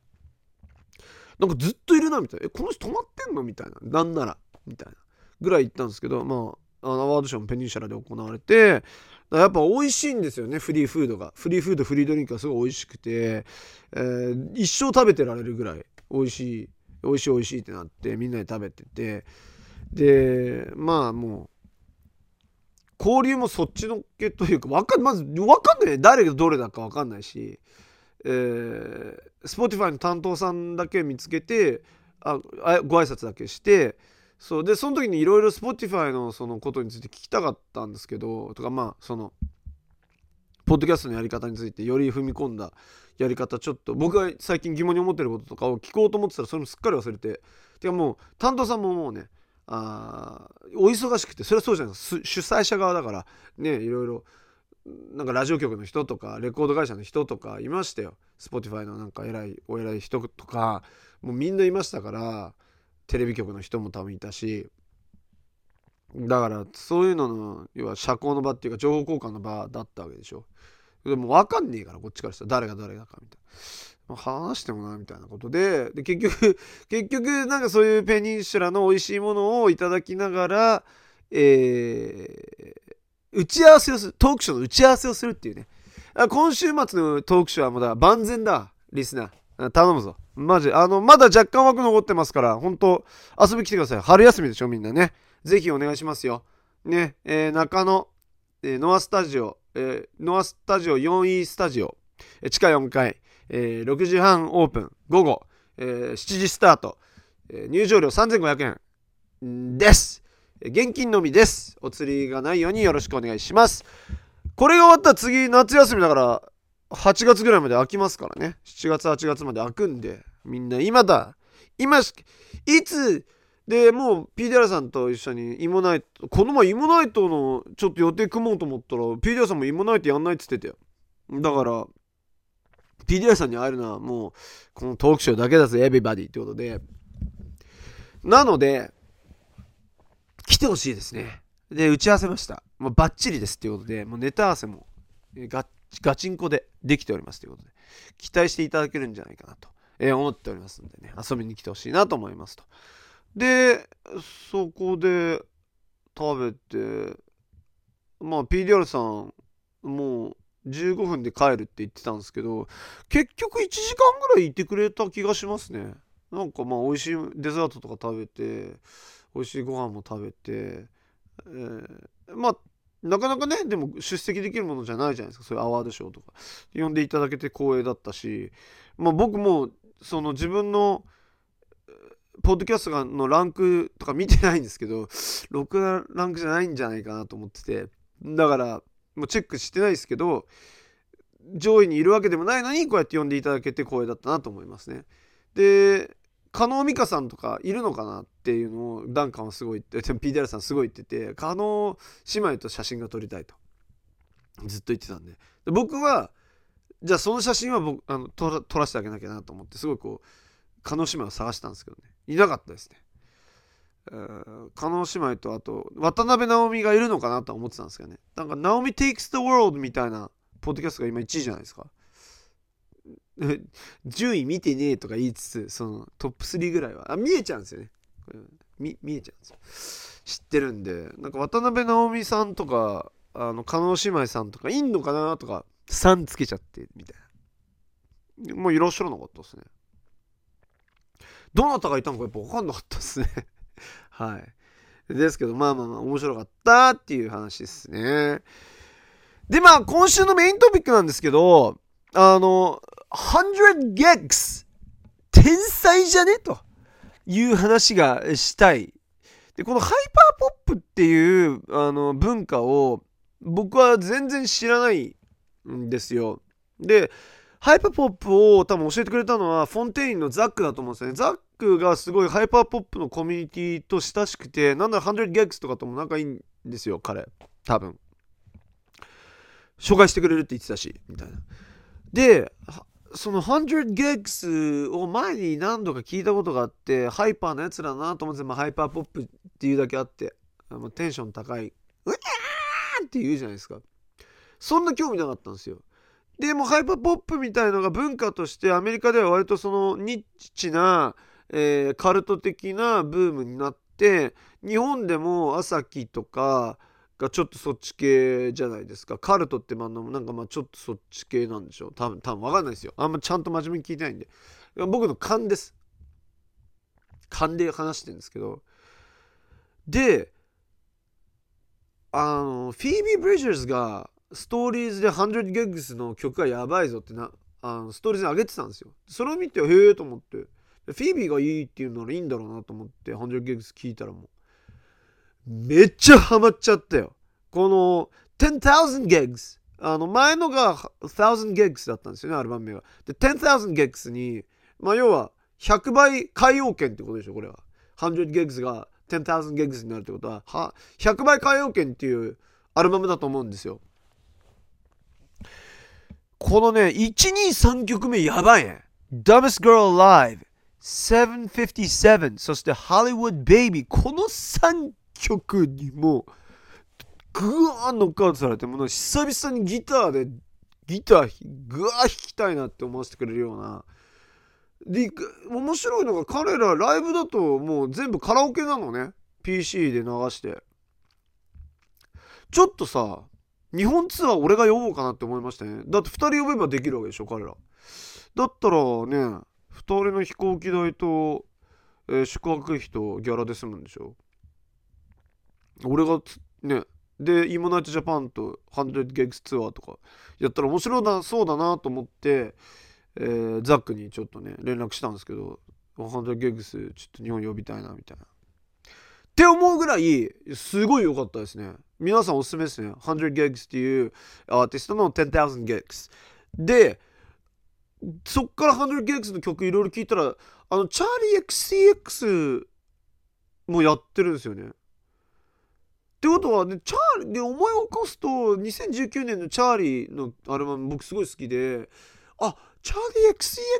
なんかずっといるなみたいな。えこの人止まってんのみたいな。なんなら。みたいな。ぐらい行ったんですけどまあアワードショーもペニンシュラで行われてやっぱ美味しいんですよねフリーフードが。フリーフードフリードリンクがすごい美味しくて、えー、一生食べてられるぐらい美味しい美味しい美味しいってなってみんなで食べてて。でまあもう交流もそっちのけというかわかまず分かんない。誰がどれだか分かんないし、えー、Spotify の担当さんだけ見つけてあご挨拶だけしてそうでその時にいろいろ Spotify のそのことについて聞きたかったんですけどとかまあそのポッドキャストのやり方についてより踏み込んだやり方ちょっと僕が最近疑問に思ってることとかを聞こうと思ってたらそれもすっかり忘れててかもう担当さんももうねあお忙しくてそれはそうじゃないです。主催者側だからねいろいろなんかラジオ局の人とかレコード会社の人とかいましたよ。Spotify のなんか偉いお偉い人とかもうみんないましたからテレビ局の人も多分いたし。だからそういうのの要は社交の場っていうか情報交換の場だったわけでしょ。でも分かんねえからこっちからしたら。誰が誰だかみたいな。話してもなみたいなことで。で結局 結局なんかそういうペニンシュラの美味しいものをいただきながら、えー、打ち合わせをするトークショーの打ち合わせをするっていうね。今週末のトークショーはまだ万全だリスナー。頼むぞ。マジあのまだ若干枠残ってますから本当遊び来てください。春休みでしょみんなね。ぜひお願いしますよ。ねえー、中野、えー、ノアスタジオ、えー、ノアスタジオ 4E スタジオ、え、地下4階。え、6時半オープン、午後、え、7時スタート、え、入場料3500円です。現金のみです。お釣りがないようによろしくお願いします。これが終わったら次夏休みだから8月ぐらいまで空きますからね。7月8月まで空くんで、みんな今だ。今し、いつ、で、もう PDR さんと一緒にイモナイト、この前イモナイトのちょっと予定組もうと思ったら、PDR さんもイモナイトやんないって言ってたよ。だから、PDR さんに会えるのはもうこのトークショーだけだぜエビバディってことでなので来てほしいですね。で打ち合わせました。もうバッチリですっていうことでもうネタ合わせもガガチンコでできておりますということで期待していただけるんじゃないかなと、えー、思っておりますんでね遊びに来てほしいなと思いますと。でそこで食べてまあ PDR さんもう15分で帰るって言ってたんですけど結局1時間ぐらいいてくれた気がしますね。なんかまあ美味しいデザートとか食べて美味しいご飯も食べて、えー、まあなかなかねでも出席できるものじゃないじゃないですか。そういうアワードショーとか。呼んでいただけて光栄だったし。まあ僕もその自分のポッドキャストのランクとか見てないんですけど 6なランクじゃないんじゃないかなと思ってて。だからもうチェックしてないですけど上位にいるわけでもないのにこうやって呼んでいただけて光栄だったなと思いますね。で加納美香さんとかいるのかなっていうのをダンカンはすごいって PDR さんすごい言ってて加納姉妹と写真が撮りたいと。ずっと言ってたんで。で僕はじゃあその写真は僕あの撮らせてあげなきゃなと思ってすごいこう加納姉妹を探したんですけどね。いなかったですね。加納姉妹とあと渡辺直美がいるのかなと思ってたんですけどね。なんか「直美 takes the world」みたいなポッドキャストが今1位じゃないですか。10位見てねえとか言いつつそのトップ3ぐらいは。あ見えちゃうんですよね。見見えちゃうんですよ。知ってるんで。なんか渡辺直美さんとかあの加納姉妹さんとかいんのかなとか3つけちゃってみたいな。もういらっしゃらなかったですね。どなたがいたのかやっぱ分かんなかったですね。はい。ですけど、まあまあまあ、面白かったっていう話ですね。で、まあ、今週のメイントピックなんですけど、あの、100 gigs 天才じゃね？という話がしたい。で、このハイパーポップっていうあの文化を僕は全然知らないんですよ。で、ハイパーポップを多分教えてくれたのはフォンテインのザックだと思うんですよね。ザックがすごいハイパーポップのコミュニティと親しくて、なんだ100 gags とかとも仲いいんですよ、彼。多分。紹介してくれるって言ってたし、みたいな。で、その100 gigs を前に何度か聞いたことがあってハイパーなやつだなと思って、まあ、ハイパーポップっていうだけあってあのテンション高いうわーって言うじゃないですか。そんな興味なかったんですよ。でもハイパーポップみたいのが文化としてアメリカでは割とそのニッチな、えーカルト的なブームになって日本でも4s4kiとかがちょっとそっち系じゃないですか。カルトってまあなんかまあちょっとそっち系なんでしょう。多分多分分かんないですよ。あんまちゃんと真面目に聞いてないんで。僕の勘です。勘で話してるんですけど。であのフィービー・ブリジャーズがストーリーズで100 gigs の曲がやばいぞってなあのストーリーズに上げてたんですよ。それを見てへえと思って。フィービーがいいっていうならいいんだろうなと思って100 gigs 聞いたらもう。めっちゃハマっちゃったよ。この10,000 gigs あの前のが1000 gigs だったんですよねアルバム名がで10,000 gigs にまあ要は100倍海洋圏ってことでしょこれは。100 gigs が10,000 gigs になるってことは。は100倍海洋圏っていうアルバムだと思うんですよ。このね123曲目やばいね。Dumbest Girl Alive 757そして Hollywood Baby この3曲にもぐわーノックアウトされてもう久々にギターでギターぐわー弾きたいなって思わせてくれるような。で面白いのが彼らライブだともう全部カラオケなのね。PC で流して。ちょっとさ日本ツアー俺が呼ぼうかなって思いましたね。だって2人呼べばできるわけでしょ彼ら。だったらね2人の飛行機代と、えー宿泊費とギャラで済むんでしょ。俺がねでイモナイトジャパンと100 gigs ツアーとかやったら面白だそうだなと思って、えーザックにちょっとね連絡したんですけど100 gigs ちょっと日本呼びたいなみたいな。って思うぐらいすごい良かったですね。皆さんおすすめですね。100 gigs っていうアーティストの10,000 gigs でそっから100 gigs の曲いろいろ聞いたらあのチャーリー XCX もやってるんですよね。ってことはねチャーリーで思い起こすと2019年のチャーリーのアルバム僕すごい好きであチャーリー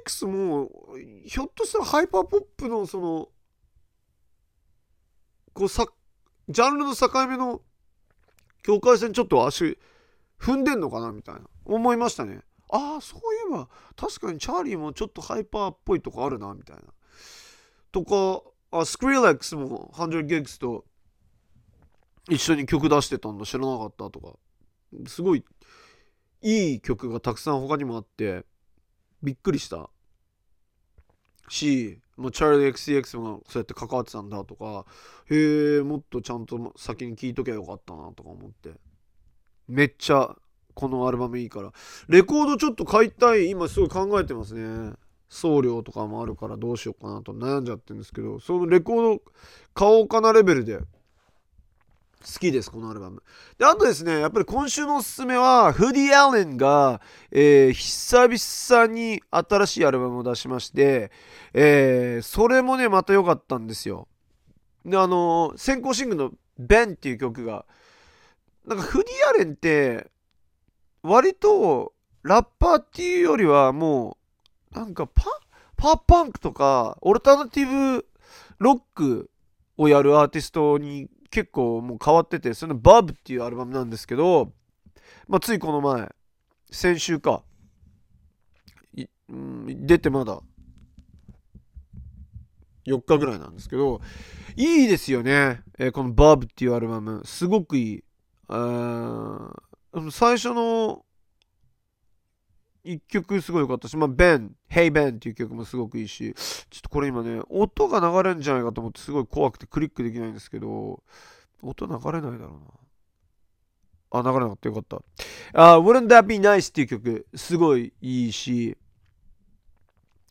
XCX もひょっとしたらハイパーポップのそのこうさジャンルの境目の境界線ちょっと足踏んでんのかなみたいな思いましたね。ああそういえば確かにチャーリーもちょっとハイパーっぽいとこあるなみたいな。とかあスクリーレックスも100 gigs と一緒に曲出してたんだ。知らなかったとか。すごいいい曲がたくさん他にもあってびっくりした。しもうチャーリー XCX もそうやって関わってたんだとかへえもっとちゃんと先に聴いときゃよかったなとか思って。めっちゃこのアルバムいいから。レコードちょっと買いたい今すごい考えてますね。送料とかもあるからどうしようかなと悩んじゃってるんですけどそのレコード買おうかなレベルで好きですこのアルバム。であとですねやっぱり今週のおすすめはフディ・アレンが、えー久々に新しいアルバムを出しまして、えーそれもねまた良かったんですよ。であのー先行シングルの「ベン」っていう曲がなんかフディ・アレンって割とラッパーっていうよりはもうなんかパパーパンクとかオルタナティブロックをやるアーティストに結構もう変わっててその「Bob っていうアルバムなんですけど、まあ、ついこの前先週かうん出てまだ4日ぐらいなんですけどいいですよね、えーこの「Bob っていうアルバム。すごくいい。最初の1曲すごい良かったし、まあ、Ben、Hey Ben っていう曲もすごくいいし、ちょっとこれ今ね、音が流れるんじゃないかと思ってすごい怖くてクリックできないんですけど、音流れないだろうな。あ、流れなかったよかった。あ、Wouldn't That Be Nice っていう曲、すごいいいし、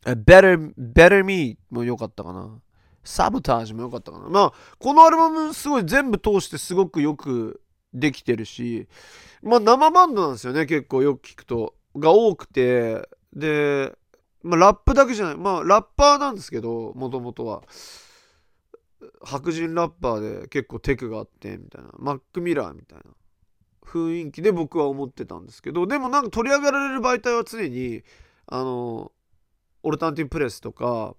Better, Better Me も良かったかな。サボタージュも良かったかな。まあ、このアルバムすごい全部通してすごくよくできてるし、まあ生バンドなんですよね、結構よく聞くと。が多くて、で、まあラップだけじゃない、まあラッパーなんですけど、もともとは。白人ラッパーで結構テクがあって、みたいな。マック・ミラーみたいな雰囲気で僕は思ってたんですけど、でもなんか取り上げられる媒体は常に、あのオルタナティブプレスとか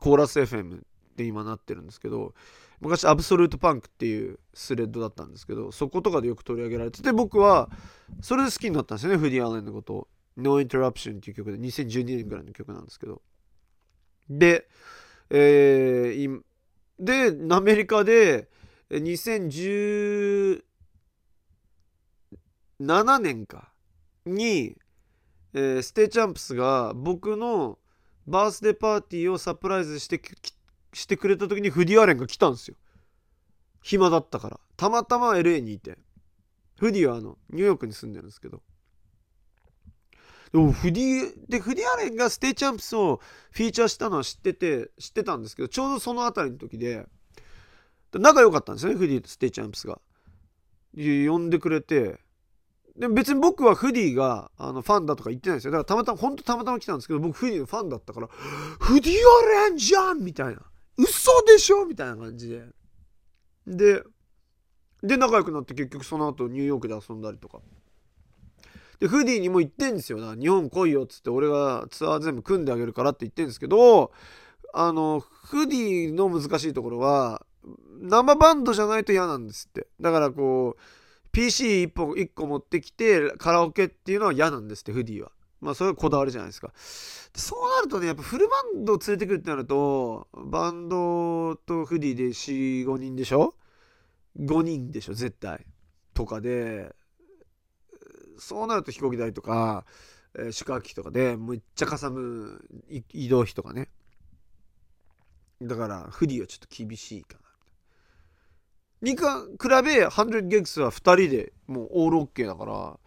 コーラス FM って今なってるんですけど昔アブソルートパンクっていうスレッドだったんですけどそことかでよく取り上げられてて僕はそれで好きになったんですよねフディ・アレンのこと。を No Interruption っていう曲で2012年ぐらいの曲なんですけど。でえー、でアメリカで2017年かに、えー、ステイチャンプスが僕のバースデーパーティーをサプライズしてしてくれた時にフディアレンが来たんですよ。暇だったから。たまたま LA にいて。フディはあのニューヨークに住んでるんですけど。でも Hoodieで Hoodie Allenが State Champsをフィーチャーしたのは知ってて知ってたんですけどちょうどその辺りの時で仲良かったんですよね Hoodieと State Champsが。呼んでくれて。で別に僕は Hoodieがあのファンだとか言ってないですよ。だからたまたま本当たまたま来たんですけど僕 Hoodieのファンだったから Hoodie Allenじゃんみたいな。嘘でしょ？みたいな感じで。でで仲良くなって結局その後ニューヨークで遊んだりとか。でフーディーにも言ってんですよな。日本来いよっつって俺がツアー全部組んであげるからって言ってんですけどあのフーディーの難しいところは生バンドじゃないと嫌なんですって。だからこう PC1 本1個持ってきてカラオケっていうのは嫌なんですってフディは。まあそれはこだわりじゃないですか。そうなるとねやっぱフルバンドを連れてくるってなるとバンドとフディで45人でしょ？5人でしょ絶対。とかでそうなると飛行機代とか、えー、宿泊費とかでむっちゃかさむ移動費とかね。だからフリーはちょっと厳しいかな。にか比べ100ギグスは2人でもうオールオッケーだから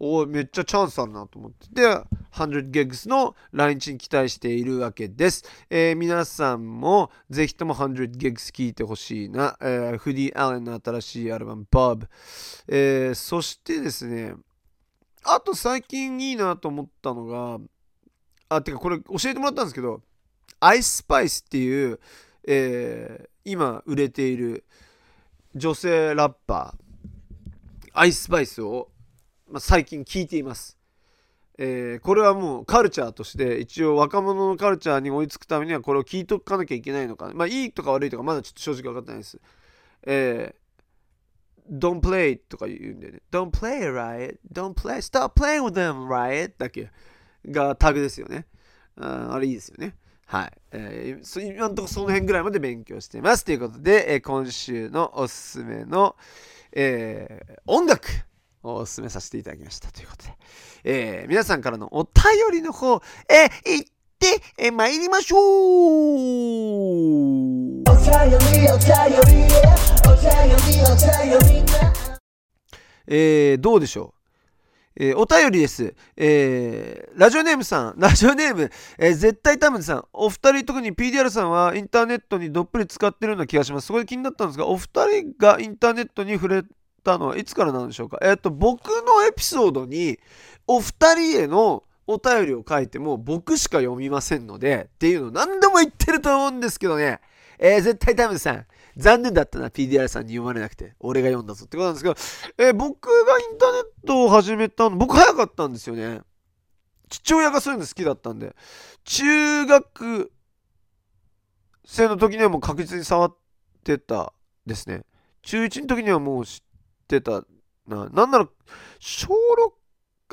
おめっちゃチャンスあるなと思って。で100ギグスの来日に期待しているわけです、えー、皆さんもぜひとも100ギグス聴いてほしいな、えー、フディ・アレンの新しいアルバム Bob、えー、そしてですねあと最近いいなと思ったのが、あ、てかこれ教えてもらったんですけど、アイススパイスっていう、えー、今売れている女性ラッパー、アイススパイスを、まあ、最近聞いています。えー、これはもうカルチャーとして一応若者のカルチャーに追いつくためにはこれを聞いとかなきゃいけないのかまあいいとか悪いとかまだちょっと正直分かってないです。え don't play とか言うんだよね。don't play, Riot. don't play, stop playing with them, Riot. だけがタグですよね。ああれいいですよね。はい。えー、今のとこその辺ぐらいまで勉強してます。ということで、えー、今週のおすすめの、えー、音楽おすすめさせていただきました。ということで、えー、皆さんからのお便りの方、えー、行ってえ参りましょうお便りお便りお便りお便りえー、どうでしょうえー、お便りです。えー、ラジオネームさん、ラジオネーム、えー、絶対タムさん、お二人、特に PDR さんはインターネットにどっぷり使ってるような気がします。そこで気になったんですが、お二人がインターネットに触れたのはいつからなんでしょうか。えっ、と、僕のエピソードに、お二人へのお便りを書いても僕しか読みませんのでっていうの何度も言ってると思うんですけどね、えー、絶対タイムズさん残念だったな PDR さんに読まれなくて。俺が読んだぞってことなんですけど、えー、僕がインターネットを始めたの僕早かったんですよね。父親がそういうの好きだったんで。中学生の時にはもう確実に触ってたですね。中1の時にはもう知ってたななんなら小6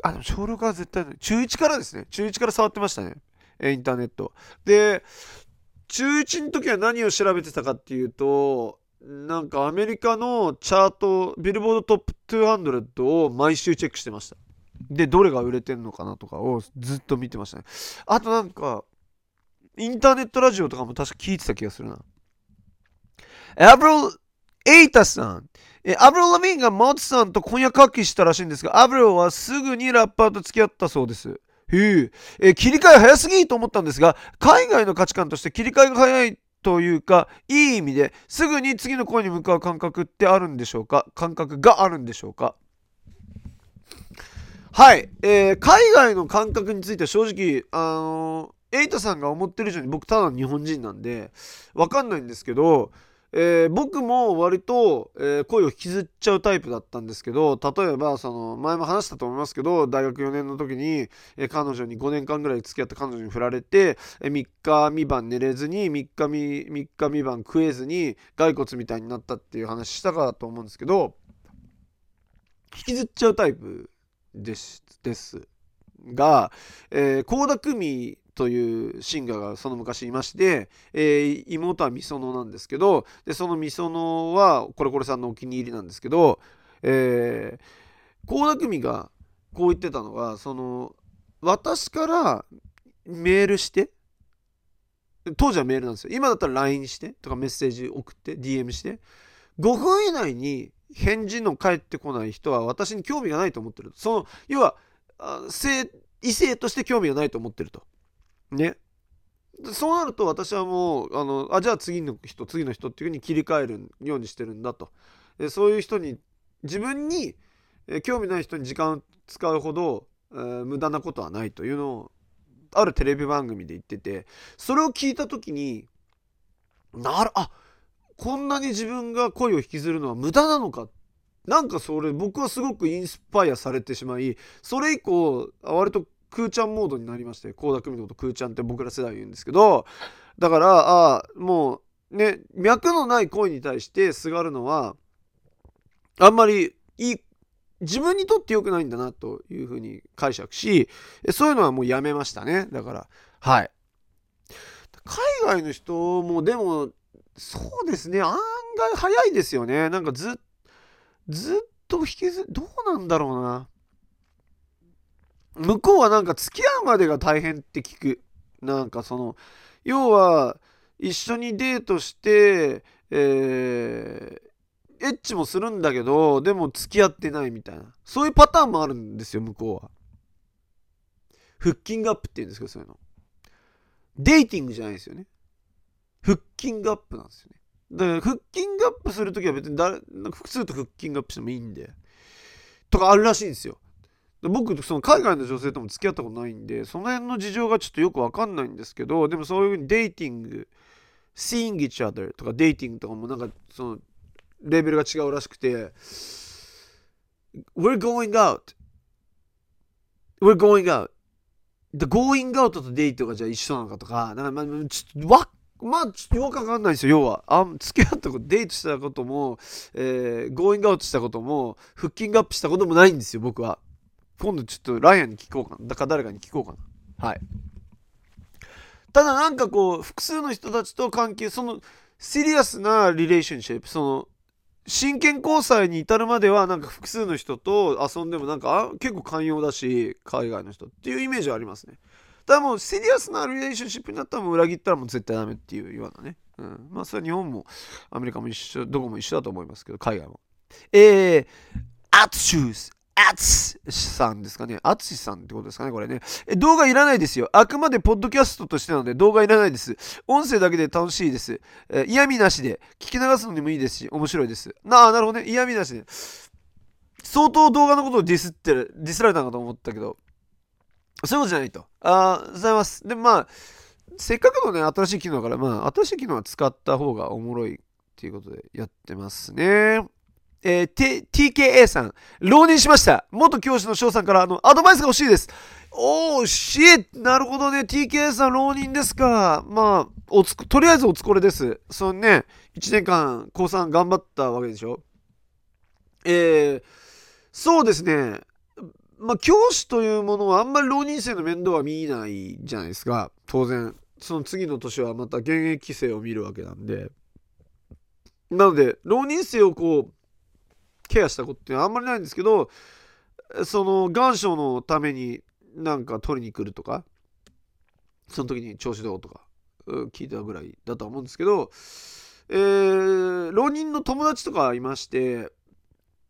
あ、でも小6は絶対中1からですね。中1から触ってましたね。インターネット。で、中1の時は何を調べてたかっていうと、なんかアメリカのチャート、ビルボードトップ200を毎週チェックしてました。で、どれが売れてんのかなとかをずっと見てましたね。あとなんか、インターネットラジオとかも確か聞いてた気がするな。アブル・エイタさん。えアブロ・ラミーンがマツさんと婚約破棄したらしいんですが、アブロはすぐにラッパーと付き合ったそうです。へえ。切り替え早すぎと思ったんですが、海外の価値観として切り替えが早いというか、いい意味ですぐに次の恋に向かう感覚ってあるんでしょうか？感覚があるんでしょうか？はい、えー、海外の感覚については正直、あのー、エイトさんが思ってる以上に僕ただの日本人なんで、わかんないんですけど、えー僕も割と、えー声を引きずっちゃうタイプだったんですけど例えばその前も話したと思いますけど大学4年の時に、えー彼女に5年間ぐらい付き合った彼女に振られて、えー3日3晩寝れずに3日3日3晩食えずに骸骨みたいになったっていう話したかと思うんですけど引きずっちゃうタイプですですが倖、えー、倖田來未というシンガーがその昔いまして、えー妹はみそのなんですけどでそのみそのはコレコレさんのお気に入りなんですけどえー、田來未がこう言ってたのがその私からメールして当時はメールなんですよ。今だったら LINE してとかメッセージ送って DM して5分以内に返事の返ってこない人は私に興味がないと思ってるその要は異性として興味がないと思ってると。ね。そうなると私はもうあのあじゃあ次の人次の人っていうふうに切り替えるようにしてるんだと。でそういう人に自分にえ興味ない人に時間を使うほど、えー無駄なことはないというのをあるテレビ番組で言っててそれを聞いた時になるあこんなに自分が声を引きずるのは無駄なのか。なんかそれ僕はすごくインスパイアされてしまいそれ以降割とクーちゃんモードになりまして倖田來未のことクーちゃんって僕ら世代言うんですけどだからあもうね脈のない声に対してすがるのはあんまりいい自分にとって良くないんだなというふうに解釈しそういうのはもうやめましたね。だからはい。海外の人もでもそうですね。案外早いですよね。なんかずずっと引きずどうなんだろうな。向こうはなんか付き合うまでが大変って聞く。なんかその要は一緒にデートしてえーエッチもするんだけどでも付き合ってないみたいな。そういうパターンもあるんですよ向こうは。フッキングアップって言うんですけどそういうの。デイティングじゃないですよね。フッキングアップなんですよね。だからフッキングアップするときは別に誰複数とフッキングアップしてもいいんで。とかあるらしいんですよ。僕その海外の女性とも付き合ったことないんでその辺の事情がちょっとよくわかんないんですけどでもそういうふうにデイティング seeing each other とかデイティングとかもなんかそのレベルが違うらしくて We're going out. We're going out. The going out とデートがじゃあ一緒なのかとかなんかまあちょっとわまあちょっとよくわかんないですよ要は。あ付き合ったことデートしたことも、えー、going out したこともフッキングアップしたこともないんですよ僕は。今度ちょっとライアンに聞こうかな。だから誰かに聞こうかな。はい。ただなんかこう複数の人たちと関係そのシリアスなリレーションシップその真剣交際に至るまではなんか複数の人と遊んでもなんかあ結構寛容だし海外の人っていうイメージはありますね。ただもうシリアスなリレーションシップになったらもう裏切ったらもう絶対ダメっていうようなね、うん、まあそれは日本もアメリカも一緒どこも一緒だと思いますけど海外も。えー、アツシューズアツさんですかね。アツシさんってことですかね、これね。動画いらないですよ。あくまでポッドキャストとしてなので動画いらないです。音声だけで楽しいです。えー嫌味なしで聞き流すのにもいいですし、面白いです。なあ、なるほどね。嫌味なしで。相当動画のことをディスってる、ディスられたのかと思ったけど、そういうことじゃないと。あーございます。で、まあ、せっかくのね、新しい機能だから、まあ、新しい機能は使った方がおもろいっていうことでやってますね。えー T- TKA さん、浪人しました。元教師の翔さんからあのアドバイスが欲しいです。おー、シーなるほどね。TKA さん浪人ですか。まあ、おつとりあえずお疲れです。そのね、1年間、高3頑張ったわけでしょ。えー、そうですね。まあ、教師というものはあんまり浪人生の面倒は見ないじゃないですか。当然。その次の年はまた現役生を見るわけなんで。なので、浪人生をこう、ケアしたことってあんまりないんですけど、その願書のためになんか取りに来るとか、その時に調子どうとか、聞いたぐらいだとは思うんですけど、えー浪人の友達とかいまして、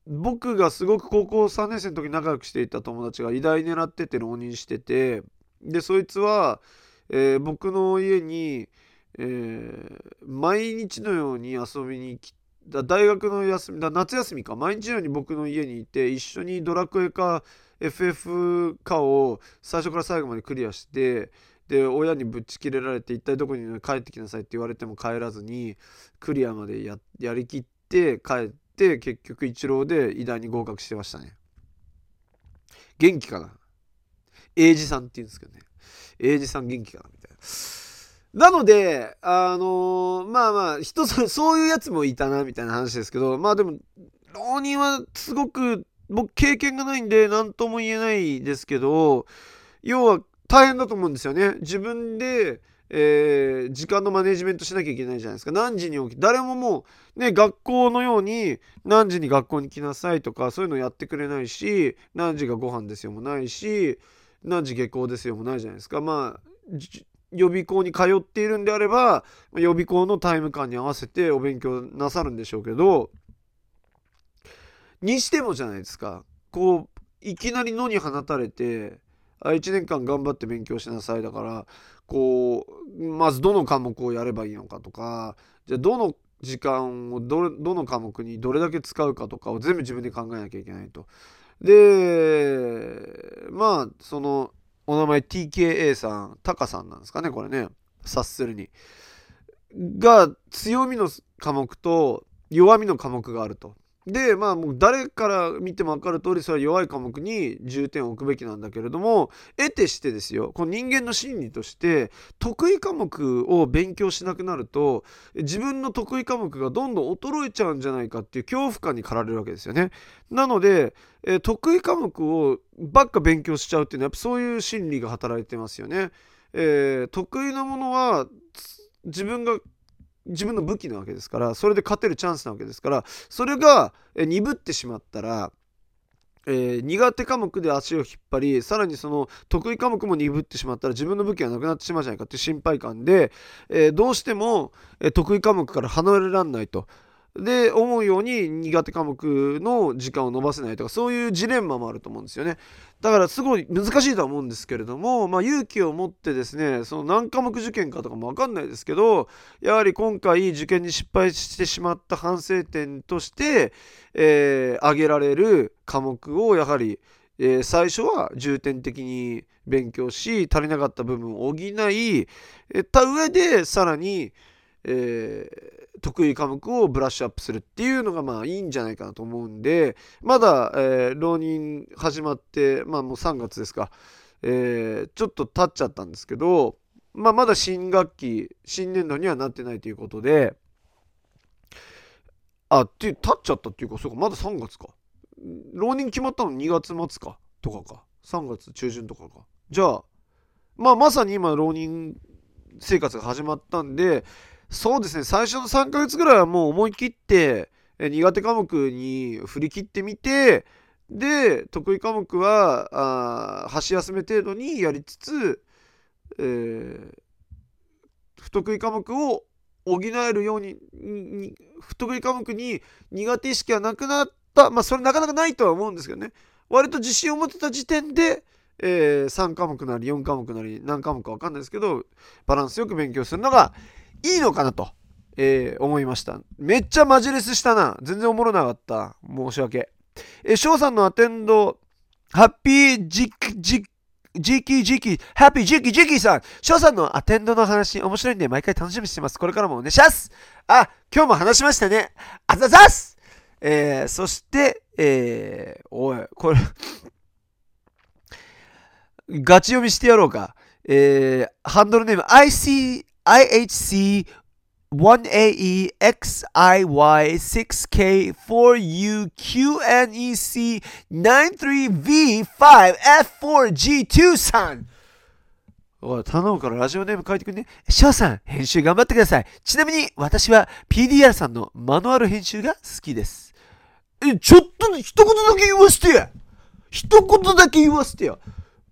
僕がすごく高校3年生の時に仲良くしていた友達が医大狙ってて浪人してて、で、そいつは、えー僕の家に、えー毎日のように遊びに来だ大学の休みだ夏休みか。毎日のように僕の家にいて一緒にドラクエか FF かを最初から最後までクリアしてで親にぶっち切れられて一体どこに帰ってきなさいって言われても帰らずにクリアまでやりきって帰って結局一浪で医大に合格してましたね。元気かな？英二さんって言うんですけどね。英二さん元気かな？みたいな。なのであのーまあまあ人そそういうやつもいたなみたいな話ですけどまあでも浪人はすごく僕経験がないんで何とも言えないですけど要は大変だと思うんですよね。自分で、えー時間のマネジメントしなきゃいけないじゃないですか。何時に起き誰ももうね学校のように何時に学校に来なさいとかそういうのやってくれないし何時がご飯ですよもないし何時下校ですよもないじゃないですか。まあ予備校に通っているんであれば予備校のタイム感に合わせてお勉強なさるんでしょうけどにしてもじゃないですかこういきなり野に放たれてあ1年間頑張って勉強しなさいだからこうまずどの科目をやればいいのかとかじゃあどの時間をどどの科目にどれだけ使うかとかを全部自分で考えなきゃいけないと。でまあそのお名前 TKA さんタカさんなんですかねこれね察するに。が強みの科目と弱みの科目があると。でまあもう誰から見ても分かる通りそれは弱い科目に重点を置くべきなんだけれども得てしてですよこの人間の心理として得意科目を勉強しなくなると自分の得意科目がどんどん衰えちゃうんじゃないかっていう恐怖感に駆られるわけですよね。なので、え得意科目をばっか勉強しちゃうっていうのはやっぱそういう心理が働いてますよね。えー得意なものは自分が自分の武器なわけですからそれで勝てるチャンスなわけですからそれが鈍ってしまったら、えー苦手科目で足を引っ張りさらにその得意科目も鈍ってしまったら自分の武器がなくなってしまうじゃないかっていう心配感で、えーどうしても、え得意科目から離れられないと。で思うように苦手科目の時間を伸ばせないとかそういうジレンマもあると思うんですよね。だからすごい難しいとは思うんですけれども、まあ、勇気を持ってですねその何科目受験かとかも分かんないですけどやはり今回受験に失敗してしまった反省点として、えー挙げられる科目をやはり、えー最初は重点的に勉強し足りなかった部分を補いえた上でさらに、えー得意科目をブラッシュアップするっていうのがまあいいんじゃないかなと思うんでまだ、えー浪人始まってまあもう3月ですか、えーちょっと経っちゃったんですけど、まあ、まだ新学期新年度にはなってないということであって経っちゃったっていうかそうかまだ3月か。浪人決まったの2月末かとかか。3月中旬とかか。じゃあまあまさに今浪人生活が始まったんでそうですね。最初の3ヶ月ぐらいはもう思い切って苦手科目に振り切ってみてで得意科目はあ箸休め程度にやりつつ、えー不得意科目を補えるようにに不得意科目に苦手意識がなくなった。まあそれなかなかないとは思うんですけどね。割と自信を持ってた時点で、えー3科目なり4科目なり何科目か分かんないですけどバランスよく勉強するのがいいのかなと、えー思いましためっちゃマジレスしたな全然おもろなかった申し訳えー翔さんのアテンドハッピージキジキジキジキ、ハッピージキジキさん、翔さんのアテンドの話、面白いんで毎回楽しみにしてます。これからもお願いします。あ、今日も話しましたね。あざざすえー、そして、えー、おい、これ、ガチ読みしてやろうか。えー、ハンドルネーム、IC、IHC、1AE、XIY、6K4UQNEC93V5F4G2 さんおい、頼むからラジオネーム書いてくんね。翔さん、編集頑張ってください。ちなみに、私は PDR さんのマニュアル編集が好きです。え、ちょっと、一言だけ言わせてや一言だけ言わせてよ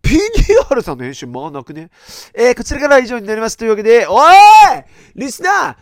PDR さんの編集まあなくね？えーこちらからは以上になります。というわけで、おい！リスナー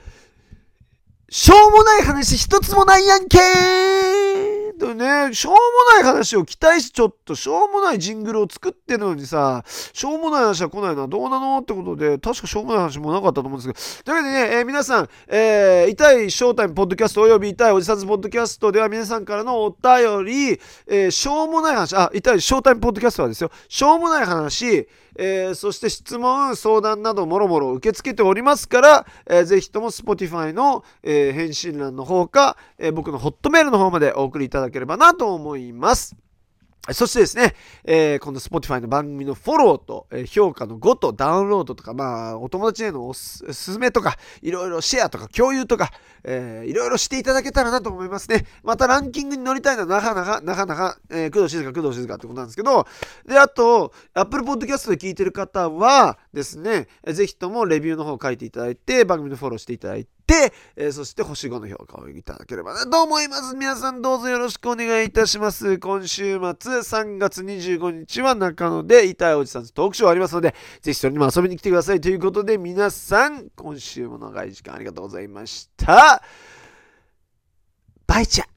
しょうもない話一つもないやんけー！ね、しょうもない話を期待し、ちょっとしょうもないジングルを作ってるのにさ、しょうもない話は来ないな、どうなのってことで、確かしょうもない話もなかったと思うんですけど、というわけでね、えー皆さん、えー、痛いショータイムポッドキャストおよび痛いおじさんポッドキャストでは皆さんからのお便り、えーしょうもない話、あ、痛いショータイムポッドキャストはですよ、しょうもない話、えーそして質問、相談などもろもろ受け付けておりますから、えーぜひとも Spotify の、えー返信欄の方か、えー僕のホットメールの方までお送りいただければなと思います。そしてですね、えー、この Spotify の番組のフォローと、えー評価の5とダウンロードとか、まあ、お友達へのおすすめとか、いろいろシェアとか共有とか、えーいろいろしていただけたらなと思いますね。またランキングに乗りたいのはなかなか、なかなか、えー、工藤静香、工藤静香ってことなんですけど、で、あと、Apple Podcast で聞いてる方はですね、ぜひともレビューの方書いていただいて、番組のフォローしていただいて、えーそして星5の評価をいただければなと思います？皆さんどうぞよろしくお願いいたします。今週末3月25日は中野で痛いおじさんとトークショーありますので、ぜひそれにも遊びに来てくださいということで、皆さん、今週も長い時間ありがとうございました。バイチャ